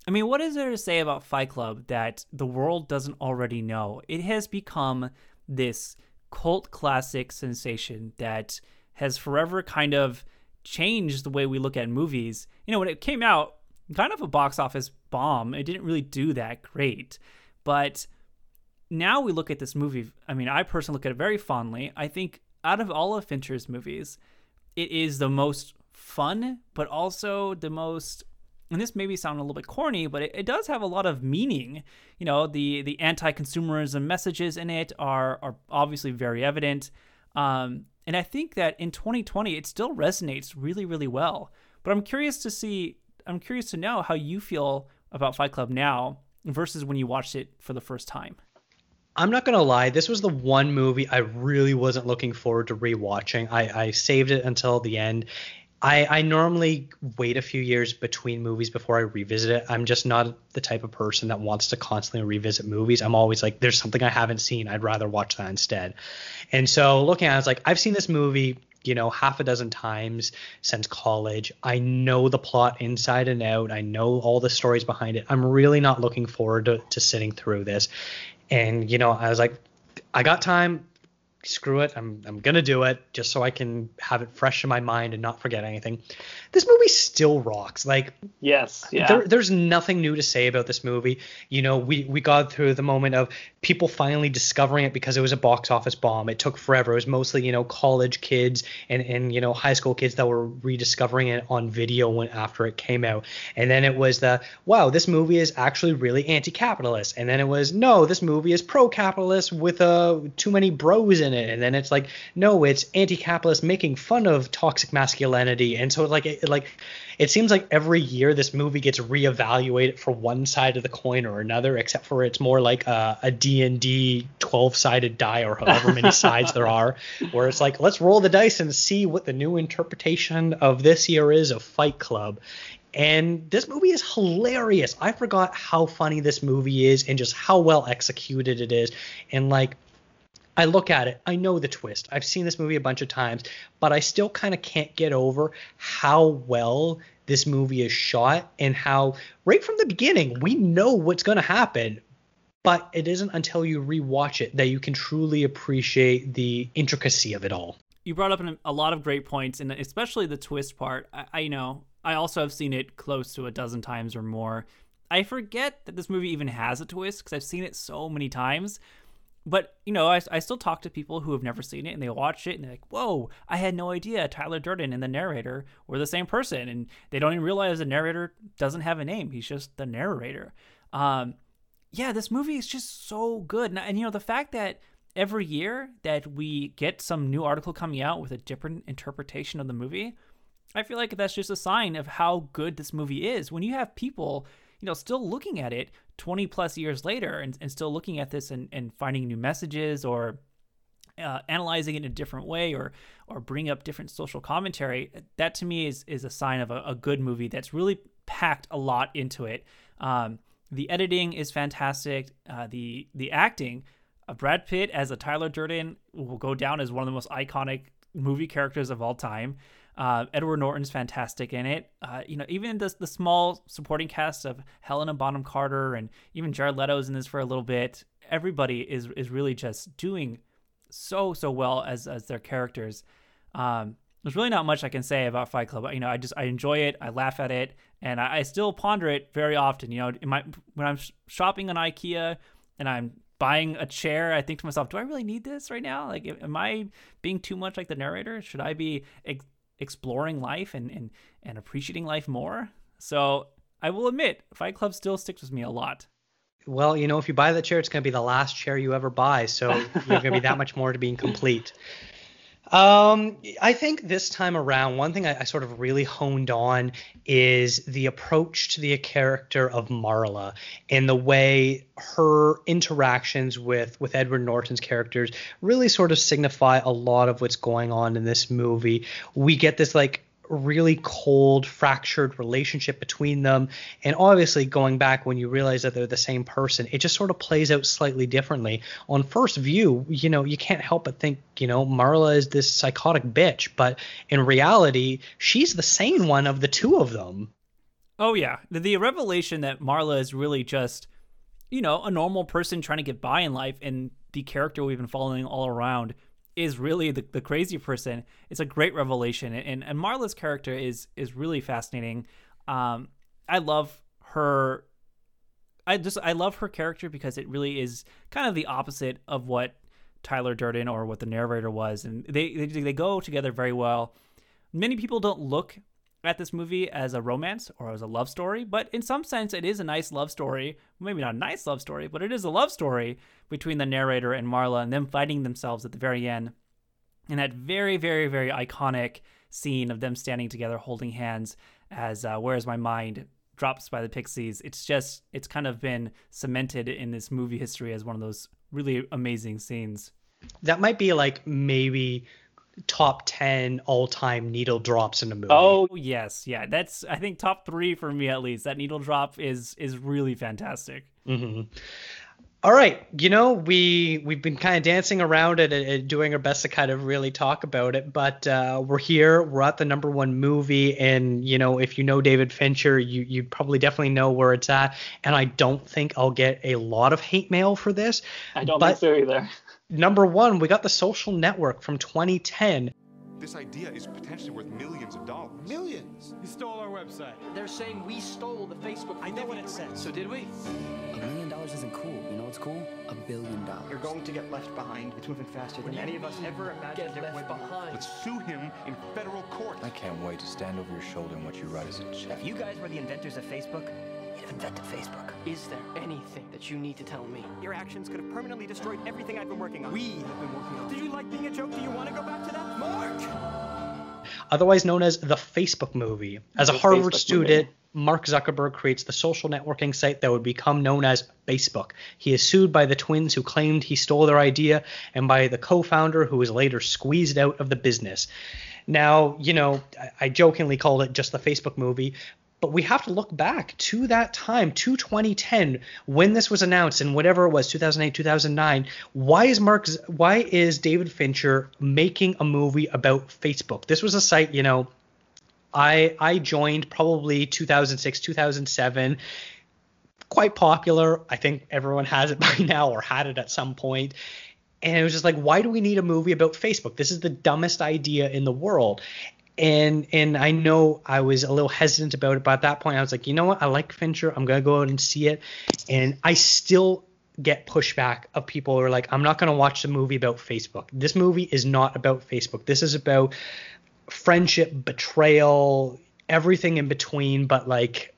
I mean, what is there to say about Fight Club that the world doesn't already know? It has become this cult classic sensation that has forever kind of changed the way we look at movies. You know, when it came out, kind of a box office bomb. It didn't really do that great. But now we look at this movie. I mean, I personally look at it very fondly. I think out of all of Fincher's movies, it is the most fun, but also the most and this maybe sound a little bit corny, but it, it does have a lot of meaning. You know, the the anti-consumerism messages in it are are obviously very evident. Um, and I think that in 2020 it still resonates really, really well. But I'm curious to see I'm curious to know how you feel about Fight Club now versus when you watched it for the first time. I'm not gonna lie, this was the one movie I really wasn't looking forward to rewatching. I, I saved it until the end. I, I normally wait a few years between movies before I revisit it. I'm just not the type of person that wants to constantly revisit movies. I'm always like, there's something I haven't seen. I'd rather watch that instead. And so looking at it, it's like, I've seen this movie you know, half a dozen times since college. I know the plot inside and out. I know all the stories behind it. I'm really not looking forward to, to sitting through this. And, you know, I was like, I got time screw it. I'm I'm gonna do it just so I can have it fresh in my mind and not forget anything. This movie still rocks. Like yes, yeah. There, there's nothing new to say about this movie. You know, we we got through the moment of people finally discovering it because it was a box office bomb. It took forever. It was mostly you know college kids and and you know high school kids that were rediscovering it on video when after it came out. And then it was the wow, this movie is actually really anti-capitalist. And then it was no, this movie is pro-capitalist with uh too many bros in it. And then it's like no, it's anti-capitalist making fun of toxic masculinity. And so like it, like it seems like every year this movie gets reevaluated for one side of the coin or another, except for it's more like a, a D&D 12-sided die or however many <laughs> sides there are, where it's like, let's roll the dice and see what the new interpretation of this year is of Fight Club. And this movie is hilarious. I forgot how funny this movie is and just how well executed it is. And like I look at it, I know the twist. I've seen this movie a bunch of times, but I still kind of can't get over how well this movie is shot and how right from the beginning we know what's going to happen. But it isn't until you rewatch it that you can truly appreciate the intricacy of it all. You brought up a lot of great points, and especially the twist part. I, I know I also have seen it close to a dozen times or more. I forget that this movie even has a twist because I've seen it so many times but you know, I, I still talk to people who have never seen it and they watch it and they're like, "Whoa, I had no idea Tyler Durden and the narrator were the same person," and they don't even realize the narrator doesn't have a name; he's just the narrator. Um, yeah, this movie is just so good, and, and you know, the fact that every year that we get some new article coming out with a different interpretation of the movie, I feel like that's just a sign of how good this movie is. When you have people you know, still looking at it 20 plus years later and, and still looking at this and, and finding new messages or uh, analyzing it in a different way or or bring up different social commentary that to me is is a sign of a, a good movie that's really packed a lot into it. Um, the editing is fantastic. Uh, the the acting uh, Brad Pitt as a Tyler Durden will go down as one of the most iconic movie characters of all time uh, Edward Norton's fantastic in it. Uh, you know, even the, the small supporting cast of Helena Bonham Carter and even Jared Leto's in this for a little bit. Everybody is is really just doing so so well as as their characters. Um, there's really not much I can say about Fight Club. You know, I just I enjoy it, I laugh at it, and I, I still ponder it very often. You know, my, when I'm shopping on IKEA and I'm buying a chair, I think to myself, do I really need this right now? Like, am I being too much like the narrator? Should I be ex- exploring life and, and, and appreciating life more. So I will admit, Fight Club still sticks with me a lot. Well, you know, if you buy the chair, it's going to be the last chair you ever buy. So you're going to be that <laughs> much more to being complete. Um, I think this time around, one thing I, I, sort of really honed on is the approach to the character of Marla and the way her interactions with with Edward Norton's characters really sort of signify a lot of what's going on in this movie. We get this like really cold, fractured relationship between them. And obviously, going back when you realize that they're the same person, it just sort of plays out slightly differently. On first view, you know, you can't help but think, you know, Marla is this psychotic bitch, but in reality, she's the sane one of the two of them. Oh, yeah. The, the revelation that Marla is really just, you know, a normal person trying to get by in life, and the character we've been following all around is really the, the crazy person. It's a great revelation, and and Marla's character is is really fascinating. Um, I love her. I just I love her character because it really is kind of the opposite of what Tyler Durden or what the narrator was, and they they, they go together very well. Many people don't look at this movie as a romance or as a love story, but in some sense, it is a nice love story. Maybe not a nice love story, but it is a love story between the narrator and Marla and them fighting themselves at the very end. And that very, very, very iconic scene of them standing together holding hands as uh, Where's My Mind drops by the Pixies. It's just, it's kind of been cemented in this movie history as one of those really amazing scenes. That might be like maybe top 10 all-time needle drops in a movie. Oh yes, yeah. That's I think top 3 for me at least. That needle drop is is really fantastic. Mm-hmm. All right, you know we we've been kind of dancing around it and doing our best to kind of really talk about it, but uh, we're here. We're at the number one movie, and you know if you know David Fincher, you you probably definitely know where it's at. And I don't think I'll get a lot of hate mail for this. I don't think so either. Number one, we got the Social Network from 2010. This idea is potentially worth millions of dollars. Millions? He stole our website. They're saying we stole the Facebook. I know what it says. So did we? A million dollars isn't cool. You know what's cool? A billion dollars. You're going to get left behind. It's moving faster than any of us ever imagined Get it left behind. Let's sue him in federal court. I can't wait to stand over your shoulder and watch you write as a check. If you guys were the inventors of Facebook, you'd have invented Facebook. Is there anything that you need to tell me? Your actions could have permanently destroyed everything I've been working on. We have been working on. Did you like being a joke? Do you want to go back to that? Mark! otherwise known as the Facebook movie. As a The Harvard Facebook student, Mark Zuckerberg creates the social networking site that would become known as Facebook. He is sued by the twins who claimed he stole their idea and by the co founder who was later squeezed out of the business. Now, you know, I- I jokingly called it just the Facebook movie, but we have to look back to that time, to 2010, when this was announced, and whatever it was, 2008, 2009. Why is Mark? Why is David Fincher making a movie about Facebook? This was a site, you know, I I joined probably 2006, 2007. Quite popular. I think everyone has it <laughs> by now or had it at some point. And it was just like, why do we need a movie about Facebook? This is the dumbest idea in the world. And and I know I was a little hesitant about it, but at that point I was like, you know what? I like Fincher. I'm gonna go out and see it. And I still get pushback of people who are like, I'm not gonna watch the movie about Facebook. This movie is not about Facebook. This is about friendship, betrayal, everything in between. But like,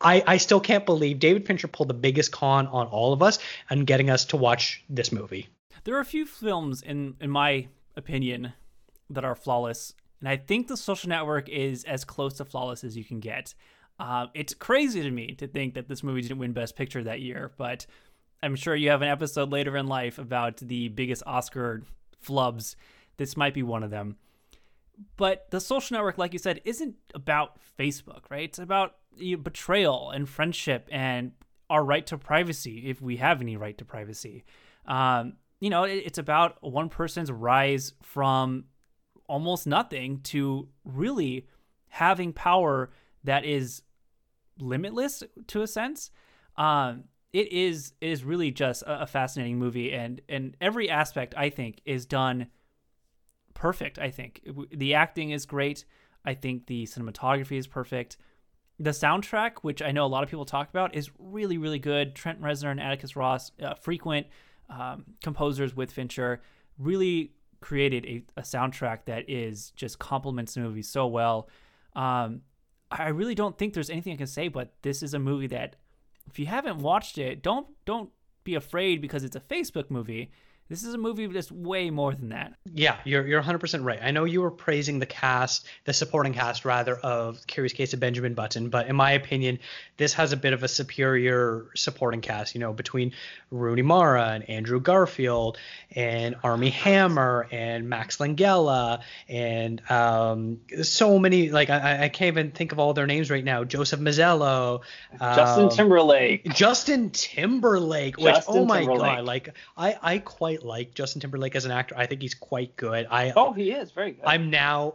I I still can't believe David Fincher pulled the biggest con on all of us and getting us to watch this movie. There are a few films, in in my opinion, that are flawless, and I think The Social Network is as close to flawless as you can get. Uh, it's crazy to me to think that this movie didn't win Best Picture that year, but I'm sure you have an episode later in life about the biggest Oscar flubs. This might be one of them. But The Social Network, like you said, isn't about Facebook, right? It's about you know, betrayal and friendship and our right to privacy, if we have any right to privacy. Um, you know, it, it's about one person's rise from almost nothing to really having power that is limitless to a sense. Um, it is it is really just a, fascinating movie, and and every aspect I think is done perfect. I think the acting is great. I think the cinematography is perfect. The soundtrack, which I know a lot of people talk about, is really really good. Trent Reznor and Atticus Ross, uh, frequent um, composers with Fincher, really created a, a soundtrack that is just complements the movie so well. Um, I really don't think there's anything I can say, but this is a movie that if you haven't watched it, don't don't be afraid because it's a Facebook movie. This is a movie that's way more than that. Yeah, you're you're 100% right. I know you were praising the cast, the supporting cast rather of Curious Case of Benjamin Button, but in my opinion, this has a bit of a superior supporting cast, you know, between Rooney Mara and Andrew Garfield and Armie Hammer and Max Minghella and um, so many like I, I can't even think of all their names right now. Joseph Mazzello, Justin um, Timberlake. Justin Timberlake, which Justin oh my Timberlake. god, like I I quite like Justin Timberlake as an actor. I think he's quite good. I Oh, he is very good. I'm now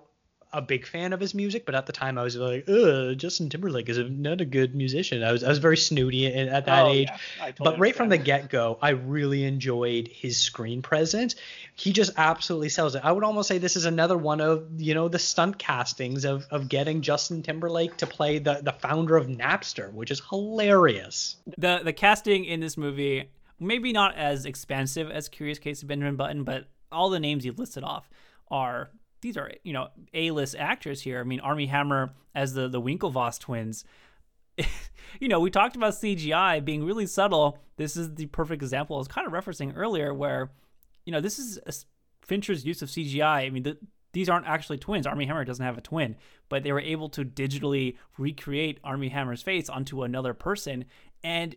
a big fan of his music, but at the time I was like, Ugh, Justin Timberlake is a, not a good musician. I was I was very snooty at, at that Oh, age. yeah. Totally but right from the get go, I really enjoyed his screen presence. He just absolutely sells it. I would almost say this is another one of you know the stunt castings of of getting Justin Timberlake to play the the founder of Napster, which is hilarious. The the casting in this movie maybe not as expansive as Curious Case of Benjamin Button, but all the names you listed off are these are you know A-list actors here. I mean, Armie Hammer as the the Winklevoss twins. <laughs> you know, we talked about CGI being really subtle. This is the perfect example I was kind of referencing earlier, where you know this is a, Fincher's use of CGI. I mean, the, these aren't actually twins. Armie Hammer doesn't have a twin, but they were able to digitally recreate Armie Hammer's face onto another person, and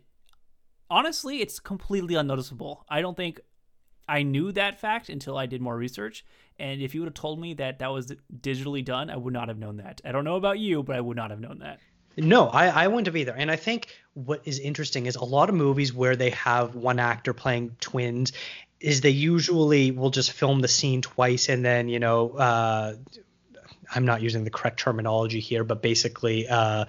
honestly, it's completely unnoticeable. I don't think I knew that fact until I did more research. And if you would have told me that that was digitally done, I would not have known that. I don't know about you, but I would not have known that. No, I, I wouldn't have either. And I think what is interesting is a lot of movies where they have one actor playing twins is they usually will just film the scene twice and then, you know, uh, I'm not using the correct terminology here, but basically uh,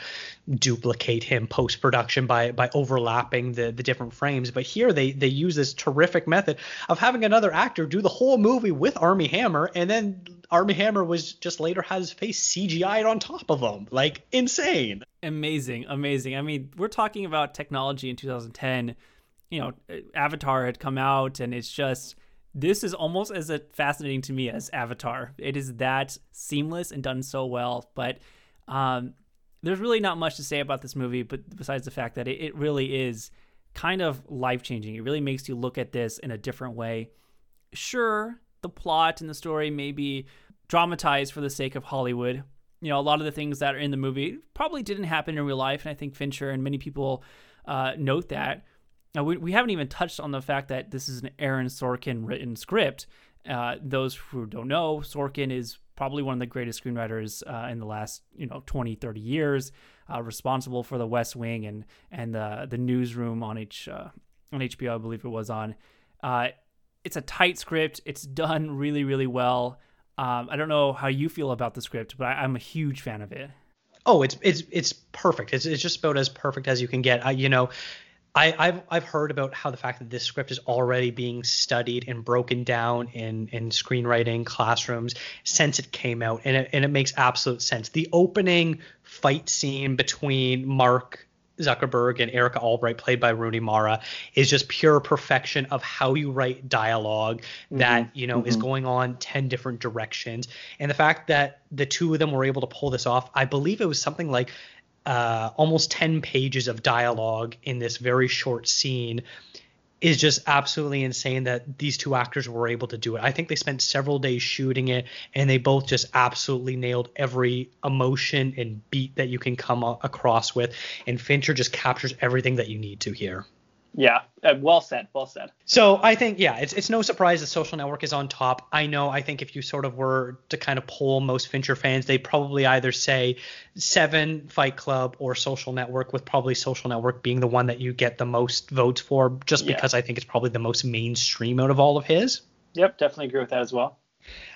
duplicate him post production by by overlapping the the different frames. But here they they use this terrific method of having another actor do the whole movie with Armie Hammer, and then Armie Hammer was just later had his face CGI'd on top of him, like insane. Amazing, amazing. I mean, we're talking about technology in 2010. You know, Avatar had come out, and it's just this is almost as fascinating to me as Avatar. It is that seamless and done so well. But um, there's really not much to say about this movie, but besides the fact that it, it really is kind of life changing. It really makes you look at this in a different way. Sure, the plot and the story may be dramatized for the sake of Hollywood. You know, a lot of the things that are in the movie probably didn't happen in real life, and I think Fincher and many people uh, note that. Now, we, we haven't even touched on the fact that this is an Aaron Sorkin written script. Uh, those who don't know, Sorkin is probably one of the greatest screenwriters uh, in the last, you know, 20, 30 years, uh, responsible for The West Wing and and the the newsroom on H uh, on HBO, I believe it was on. Uh, it's a tight script. It's done really, really well. Um, I don't know how you feel about the script, but I, am a huge fan of it. Oh, it's it's it's perfect. It's it's just about as perfect as you can get. I, you know, I, have I've heard about how the fact that this script is already being studied and broken down in in screenwriting classrooms since it came out, and it, and it makes absolute sense. The opening fight scene between Mark Zuckerberg and Erica Albright, played by Rooney Mara, is just pure perfection of how you write dialog that mm-hmm. you know mm-hmm. is going on ten different directions, and the fact that the two of them were able to pull this off. I believe it was something like uh, almost 10 pages of dialogue in this very short scene is just absolutely insane that these two actors were able to do it. I think they spent several days shooting it and they both just absolutely nailed every emotion and beat that you can come across with. And Fincher just captures everything that you need to here. Yeah, uh, well said, well said. So I think yeah, it's it's no surprise the Social Network is on top. I know. I think if you sort of were to kind of poll most Fincher fans, they probably either say Seven, Fight Club, or Social Network, with probably Social Network being the one that you get the most votes for, just yeah. because I think it's probably the most mainstream out of all of his. Yep, definitely agree with that as well.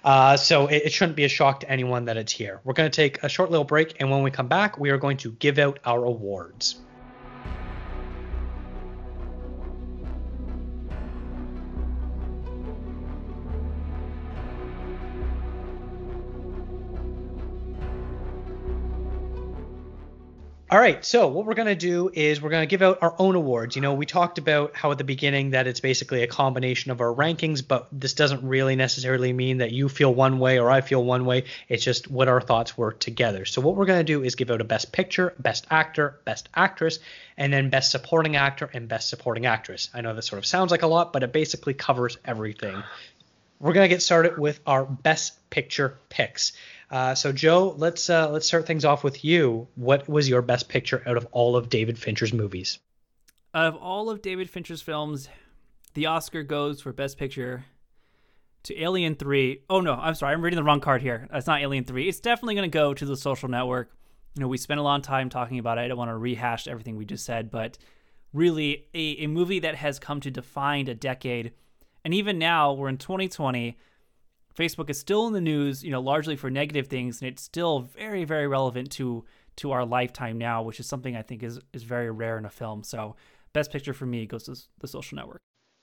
Uh, so it, it, shouldn't be a shock to anyone that it's here. We're going to take a short little break, and when we come back, we are going to give out our awards. All right, so what we're going to do is we're going to give out our own awards. You know, we talked about how at the beginning that it's basically a combination of our rankings, but this doesn't really necessarily mean that you feel one way or I feel one way. It's just what our thoughts were together. So what we're going to do is give out a best picture, best actor, best actress, and then best supporting actor and best supporting actress. I know this sort of sounds like a lot, but it basically covers everything. We're going to get started with our best picture picks. Uh, so Joe, let's uh, let's start things off with you. What was your best picture out of all of David Fincher's movies? Out of all of David Fincher's films, the Oscar goes for best picture to Alien 3. Oh no, I'm sorry, I'm reading the wrong card here. It's not Alien 3. It's definitely going to go to The Social Network. You know, we spent a long time talking about it. I don't want to rehash everything we just said, but really a, a movie that has come to define a decade. And even now, we're in 2020 Facebook is still in the news, you know, largely for negative things, and it's still very, very relevant to to our lifetime now, which is something I think is is very rare in a film. So, best picture for me goes to The Social Network.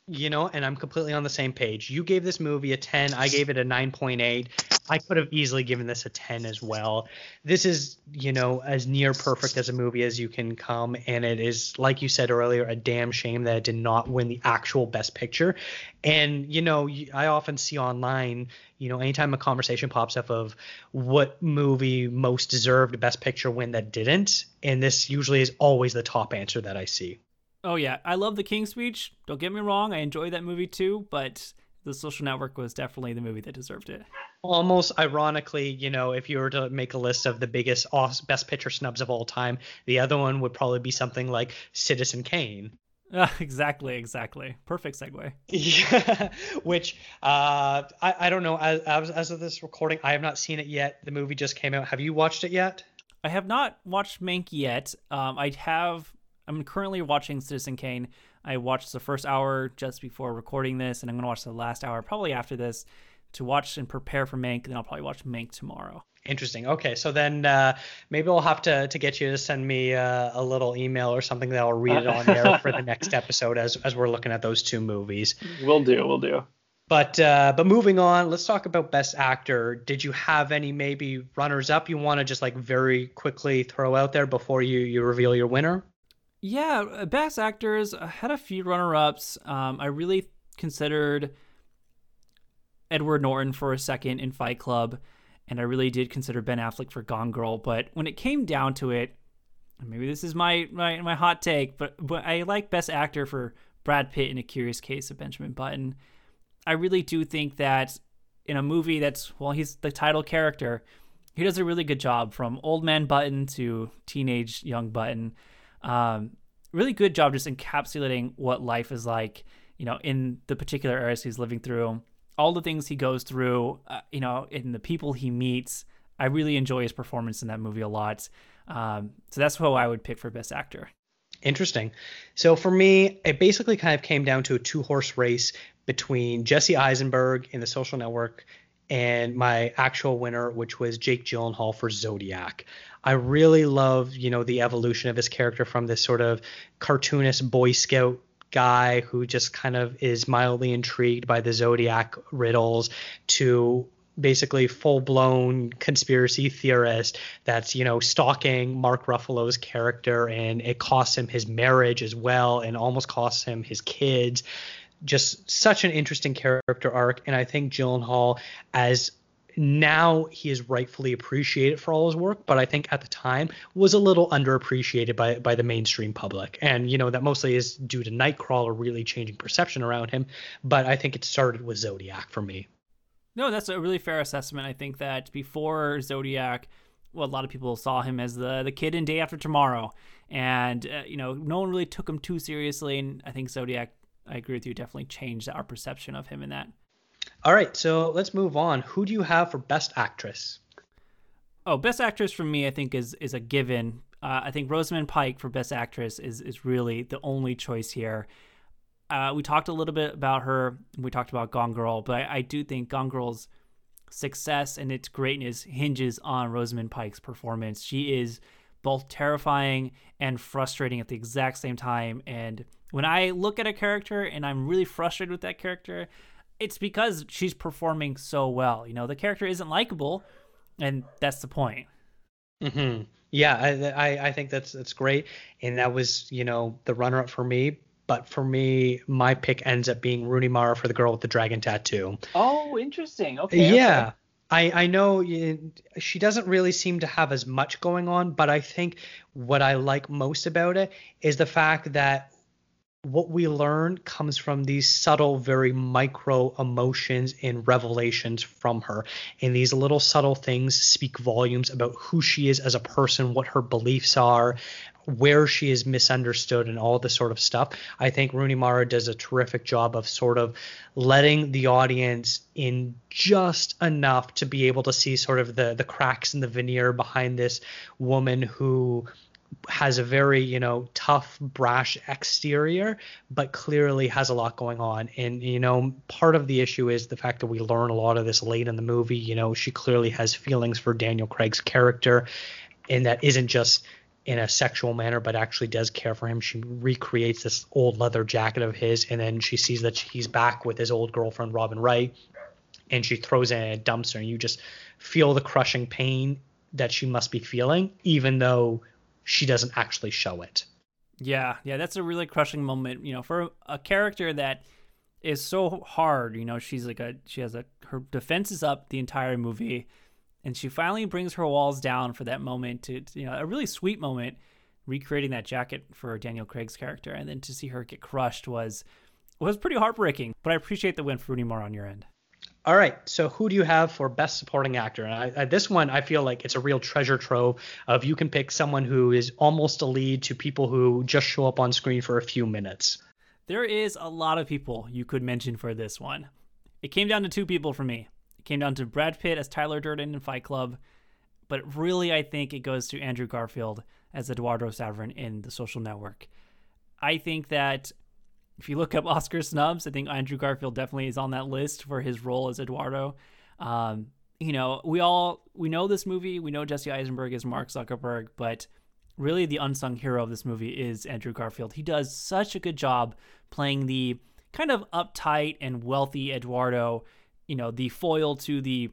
You know, and I'm completely on the same page. You gave this movie a 10, I gave it a 9.8. I could have easily given this a 10 as well. This is, you know, as near perfect as a movie as you can come. And it is, like you said earlier, a damn shame that it did not win the actual Best Picture. And, you know, I often see online, you know, anytime a conversation pops up of what movie most deserved a Best Picture win that didn't. And this usually is always the top answer that I see. Oh yeah, I love The King's Speech. Don't get me wrong, I enjoy that movie too, but The Social Network was definitely the movie that deserved it. Almost ironically, you know, if you were to make a list of the biggest best picture snubs of all time, the other one would probably be something like Citizen Kane. Uh, <laughs> exactly, exactly. Perfect segue. Yeah, <laughs> which uh, I, I don't know. As, as of this recording, I have not seen it yet. The movie just came out. Have you watched it yet? I have not watched Mank yet. Um, I have I'm currently watching Citizen Kane. I watched the first hour just before recording this, and I'm going to watch the last hour probably after this to watch and prepare for Mank. And then I'll probably watch Mank tomorrow. Interesting. Okay, so then uh, maybe I'll have to to get you to send me uh, a little email or something that I'll read it on there for the next <laughs> episode as as we're looking at those two movies. We'll do. We'll do. But uh, but moving on, let's talk about Best Actor. Did you have any maybe runners up you want to just like very quickly throw out there before you you reveal your winner? Yeah, uh, best actors I had a few runner-ups. Um, I really considered Edward Norton for a second in Fight Club, and I really did consider Ben Affleck for Gone Girl. But when it came down to it, maybe this is my my, my hot take, but but I like Best Actor for Brad Pitt in A Curious Case of Benjamin Button. I really do think that in a movie that's well, he's the title character. He does a really good job from old man Button to teenage young Button. Um, really good job just encapsulating what life is like, you know, in the particular areas he's living through, all the things he goes through, uh, you know, in the people he meets. I really enjoy his performance in that movie a lot. Um, so that's who I would pick for best actor. Interesting. So for me, it basically kind of came down to a two horse race between Jesse Eisenberg in The Social Network and my actual winner, which was Jake Gyllenhaal for Zodiac. I really love, you know, the evolution of his character from this sort of cartoonist Boy Scout guy who just kind of is mildly intrigued by the Zodiac riddles to basically full-blown conspiracy theorist that's you know stalking Mark Ruffalo's character and it costs him his marriage as well and almost costs him his kids. Just such an interesting character arc and I think Gyllenhaal as now he is rightfully appreciated for all his work, but I think at the time was a little underappreciated by by the mainstream public. And you know that mostly is due to Nightcrawler really changing perception around him, but I think it started with Zodiac for me. No, that's a really fair assessment. I think that before Zodiac, well, a lot of people saw him as the the kid in Day After Tomorrow, and uh, you know, no one really took him too seriously. And I think Zodiac, I agree with you, definitely changed our perception of him in that. All right, so let's move on. Who do you have for Best Actress? Oh, Best Actress for me, I think is is a given. Uh, I think Rosamund Pike for Best Actress is is really the only choice here. Uh, we talked a little bit about her. We talked about Gone Girl, but I, I do think Gone Girl's success and its greatness hinges on Rosamund Pike's performance. She is both terrifying and frustrating at the exact same time. And when I look at a character and I'm really frustrated with that character, it's because she's performing so well. You know, the character isn't likable, and that's the point. Mm-hmm. Yeah, I, I, I think that's that's great, and that was you know the runner up for me. But for me, my pick ends up being Rooney Mara for the girl with the dragon tattoo. Oh, interesting. Okay. Yeah. Okay. I, I know she doesn't really seem to have as much going on, but I think what I like most about it is the fact that what we learn comes from these subtle, very micro emotions and revelations from her. And these little subtle things speak volumes about who she is as a person, what her beliefs are, where she is misunderstood, and all this sort of stuff. I think Rooney Mara does a terrific job of sort of letting the audience in just enough to be able to see sort of the the cracks in the veneer behind this woman who has a very you know tough brash exterior but clearly has a lot going on. And you know part of the issue is the fact that we learn a lot of this late in the movie. You know she clearly has feelings for daniel craig's character and that isn't just in a sexual manner, but actually does care for him. She recreates this old leather jacket of his, and then she sees that he's back with his old girlfriend Robin Wright, and she throws in a dumpster, and you just feel the crushing pain that she must be feeling, even though she doesn't actually show it. Yeah, yeah, that's a really crushing moment. You know, for a character that is so hard. You know, she's like a she has a her defense is up the entire movie, and she finally brings her walls down for that moment to you know a really sweet moment, recreating that jacket for Daniel Craig's character, and then to see her get crushed was was pretty heartbreaking. But I appreciate the win for Rooney Mara on your end. All right, so who do you have for best supporting actor? And I, I, this one, I feel like it's a real treasure trove of you can pick someone who is almost a lead to people who just show up on screen for a few minutes. There is a lot of people you could mention for this one. It came down to two people for me. It came down to Brad Pitt as Tyler Durden in Fight Club, but really I think it goes to Andrew Garfield as Eduardo Saverin in The Social Network. I think that if you look up Oscar snubs, I think Andrew Garfield definitely is on that list for his role as Eduardo. Um, you know, we all we know this movie. We know Jesse Eisenberg is Mark Zuckerberg, but really the unsung hero of this movie is Andrew Garfield. He does such a good job playing the kind of uptight and wealthy Eduardo, you know, the foil to the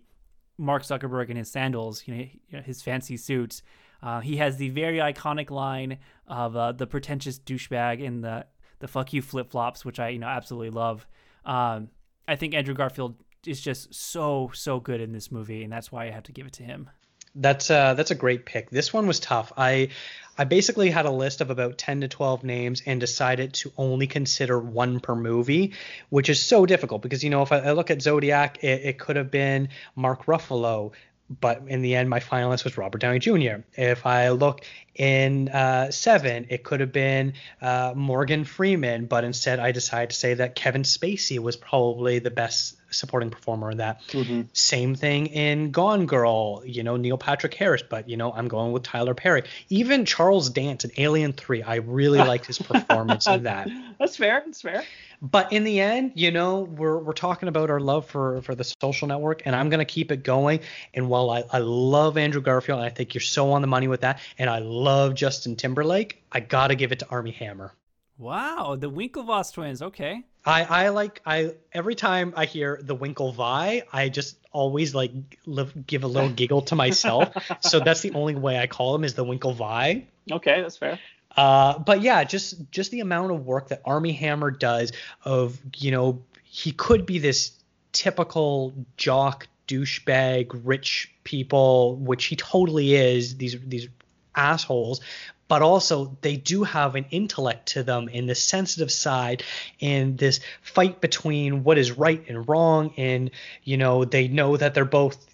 Mark Zuckerberg in his sandals, you know, his fancy suits. Uh, he has the very iconic line of uh, the pretentious douchebag in the the fuck you flip flops, which I you know absolutely love. Um, I think Andrew Garfield is just so so good in this movie, and that's why I have to give it to him. That's uh that's a great pick. This one was tough. I I basically had a list of about 10 to 12 names and decided to only consider one per movie, which is so difficult because you know if I, I look at Zodiac, it, it could have been Mark Ruffalo, but in the end, my finalist was Robert Downey Jr. If I look in uh, Seven, it could have been uh, Morgan Freeman, but instead I decided to say that Kevin Spacey was probably the best supporting performer in that. Mm-hmm. Same thing in Gone Girl, you know, Neil Patrick Harris, but you know, I'm going with Tyler Perry. Even Charles Dance in Alien 3, I really liked his performance in that. <laughs> That's fair. That's fair. But in the end, you know, we're we're talking about our love for for the social network, and I'm gonna keep it going. And while I, I love Andrew Garfield, and I think you're so on the money with that, and I love Justin Timberlake, I gotta give it to Armie Hammer. Wow, the Winklevoss twins. Okay. I, I like I every time I hear the Winklevi, I just always like live, give a little <laughs> giggle to myself. so that's the only way I call them is the Winklevi. Okay, that's fair. Uh, but yeah, just just the amount of work that Armie Hammer does of you know he could be this typical jock douchebag rich people, which he totally is. These these assholes, but also they do have an intellect to them in the sensitive side in this fight between what is right and wrong and you know they know that they're both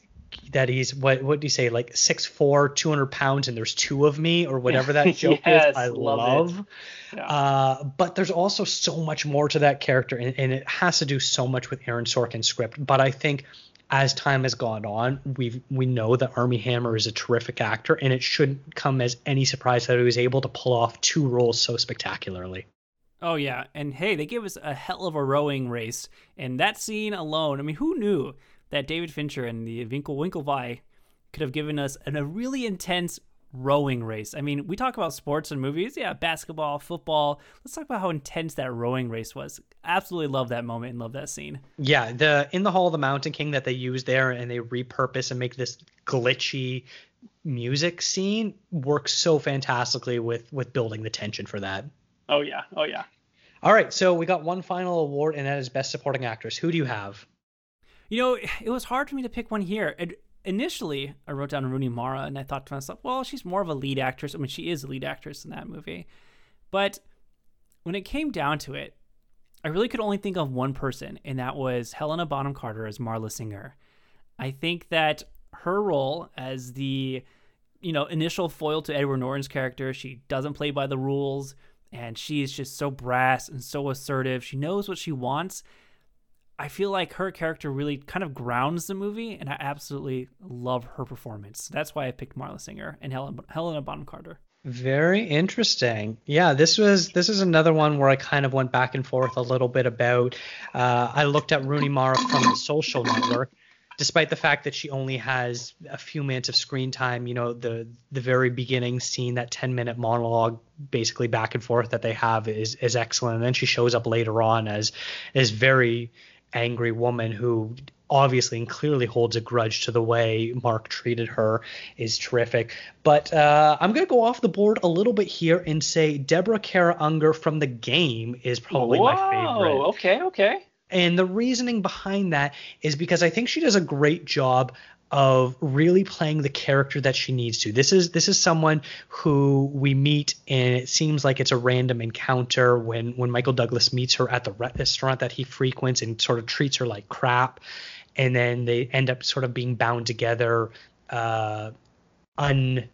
that he's what what do you say like six four, two hundred pounds, and there's two of me or whatever that <laughs> joke yes, is. I love. love. Yeah. Uh, but there's also so much more to that character, and, and, it has to do so much with Aaron Sorkin's script. But I think as time has gone on, we we know that Armie Hammer is a terrific actor, and it shouldn't come as any surprise that he was able to pull off two roles so spectacularly. Oh yeah, and hey, they gave us a hell of a rowing race, and that scene alone. I mean, who knew that David Fincher and the Winkle Winklevi could have given us an, a really intense rowing race. I mean, we talk about sports and movies, yeah, basketball, football. Let's talk about how intense that rowing race was. Absolutely love that moment and love that scene. Yeah, the in the Hall of the Mountain King that they use there and they repurpose and make this glitchy music scene works so fantastically with with building the tension for that. Oh yeah, oh yeah. All right, so we got one final award, and that is Best Supporting Actress. Who do you have? You know, it was hard for me to pick one here. It, initially, I wrote down Rooney Mara, and I thought to myself, well, she's more of a lead actress. I mean, she is a lead actress in that movie. But when it came down to it, I really could only think of one person, and that was Helena Bonham Carter as Marla Singer. I think that her role as the you know initial foil to Edward Norton's character, she doesn't play by the rules, and she's just so brass and so assertive. She knows what she wants, I feel like her character really kind of grounds the movie, and I absolutely love her performance. That's why I picked Marla Singer and Helen, Helena Bonham Carter. Very interesting. Yeah, this was this is another one where I kind of went back and forth a little bit about. Uh, I looked at Rooney Mara from the Social Network, despite the fact that she only has a few minutes of screen time, you know, the the very beginning scene, that 10 minute monologue basically back and forth that they have is is excellent. And then she shows up later on as as very angry woman who obviously and clearly holds a grudge to the way Mark treated her is terrific. But uh, I'm going to go off the board a little bit here and say Deborah Kara Unger from the game is probably Whoa, my favorite. okay, okay. And the reasoning behind that is because I think she does a great job of really playing the character that she needs to. This is this is someone who we meet and it seems like it's a random encounter when when Michael Douglas meets her at the restaurant that he frequents and sort of treats her like crap and then they end up sort of being bound together uh un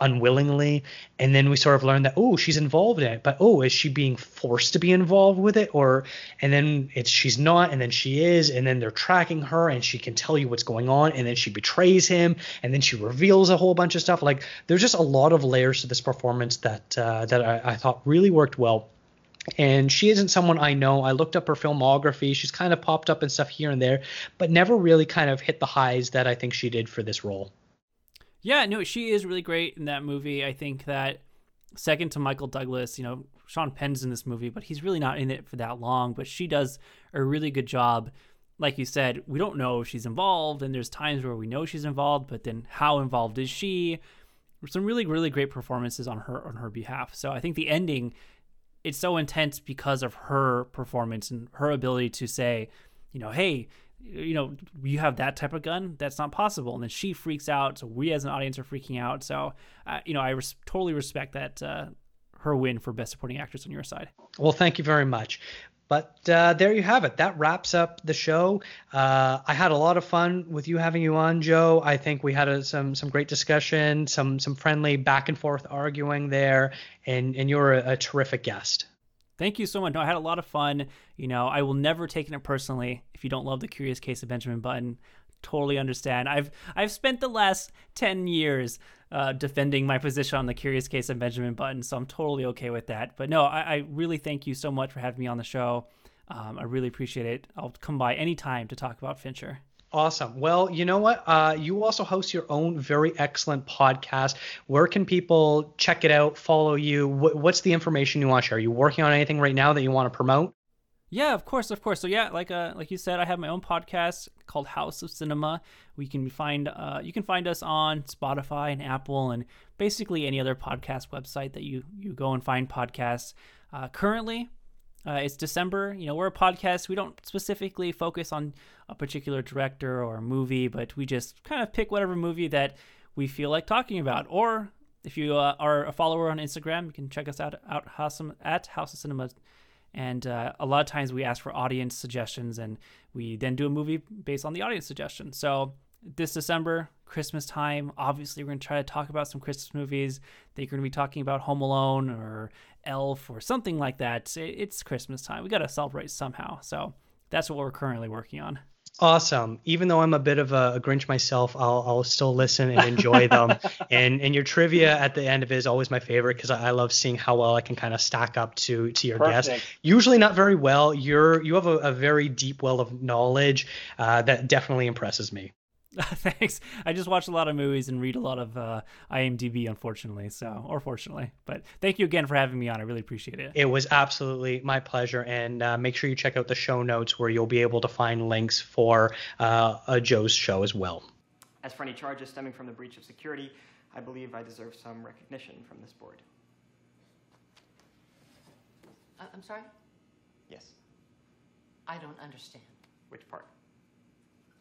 unwillingly and then we sort of learn that oh she's involved in it but oh is she being forced to be involved with it or and then it's she's not and then she is and then they're tracking her and she can tell you what's going on and then she betrays him and then she reveals a whole bunch of stuff like there's just a lot of layers to this performance that uh, that I, I thought really worked well and she isn't someone I know. I looked up her filmography. She's kind of popped up and stuff here and there, but never really kind of hit the highs that I think she did for this role. Yeah, no, she is really great in that movie. I think that second to Michael Douglas, you know, Sean Penn's in this movie, but he's really not in it for that long. But she does a really good job. Like you said, we don't know if she's involved, and there's times where we know she's involved, but then how involved is she? Some really, really great performances on her on her behalf. So I think the ending, it's so intense because of her performance and her ability to say, you know, hey, you know, you have that type of gun. That's not possible. And then she freaks out. So we as an audience are freaking out. So, uh, you know, I res- totally respect that uh, her win for best supporting actress on your side. Well, thank you very much. But uh, there you have it. That wraps up the show. Uh, I had a lot of fun with you having you on, Joe. I think we had a, some some great discussion, some some friendly back and forth arguing there, and and you're a, a terrific guest. Thank you so much. No, I had a lot of fun. You know, I will never take it personally if you don't love the Curious Case of Benjamin Button. Totally understand. I've I've spent the last ten years uh, defending my position on the Curious Case of Benjamin Button, so I'm totally okay with that. But no, I, I really thank you so much for having me on the show. Um, I really appreciate it. I'll come by anytime to talk about Fincher. Awesome. Well, you know what? Uh, you also host your own very excellent podcast. Where can people check it out, follow you? What, what's the information you want to share? Are you working on anything right now that you want to promote? Yeah, of course, of course. So yeah, like uh, like you said, I have my own podcast called House of Cinema. We can find uh, you can find us on Spotify and Apple and basically any other podcast website that you you go and find podcasts. Uh, currently, uh, it's December. You know, we're a podcast. We don't specifically focus on a particular director or movie, but we just kind of pick whatever movie that we feel like talking about. Or if you uh, are a follower on Instagram, you can check us out, out at House of Cinema. And uh, a lot of times we ask for audience suggestions, and we then do a movie based on the audience suggestion. So this December, Christmas time, obviously we're going to try to talk about some Christmas movies. They're going to be talking about Home Alone or Elf or something like that. It's Christmas time. We got to celebrate somehow. So that's what we're currently working on. Awesome. Even though I'm a bit of a, a Grinch myself, I'll, I'll still listen and enjoy them. <laughs> and and your trivia at the end of it is always my favorite because I, I, love seeing how well I can kind of stack up to to your Perfect. guests. Usually not very well. You're you have a, a very deep well of knowledge uh, that definitely impresses me. <laughs> Thanks. I just watch a lot of movies and read a lot of uh, IMDb, unfortunately. So, or fortunately. But thank you again for having me on. I really appreciate it. It was absolutely my pleasure. And uh, make sure you check out the show notes where you'll be able to find links for uh, Joe's show as well. As for any charges stemming from the breach of security, I believe I deserve some recognition from this board. Uh, I'm sorry? Yes. I don't understand. Which part?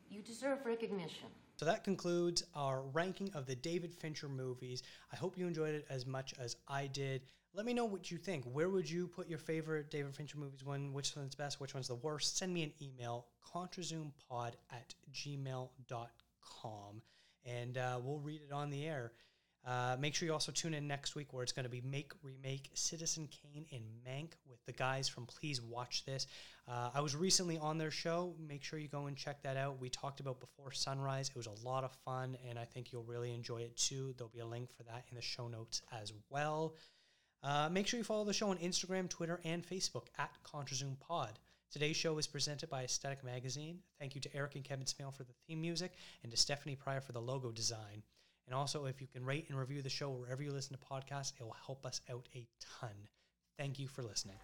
You deserve recognition. So that concludes our ranking of the David Fincher movies. I hope you enjoyed it as much as I did. Let me know what you think. Where would you put your favorite David Fincher movies? One, which one's best? Which one's the worst? Send me an email, contrazoompod at gmail.com, and uh, we'll read it on the air. Uh, make sure you also tune in next week where it's going to be Make, Remake, Citizen Kane, and Mank with the guys from Please Watch This. Uh, I was recently on their show. Make sure you go and check that out. We talked about Before Sunrise. It was a lot of fun, and I think you'll really enjoy it too. There'll be a link for that in the show notes as well. Uh, make sure you follow the show on Instagram, Twitter, and Facebook at ContraZoom Pod. Today's show is presented by Aesthetic Magazine. Thank you to Eric and Kevin Smale for the theme music and to Stephanie Pryor for the logo design. And also, if you can rate and review the show wherever you listen to podcasts, it will help us out a ton. Thank you for listening.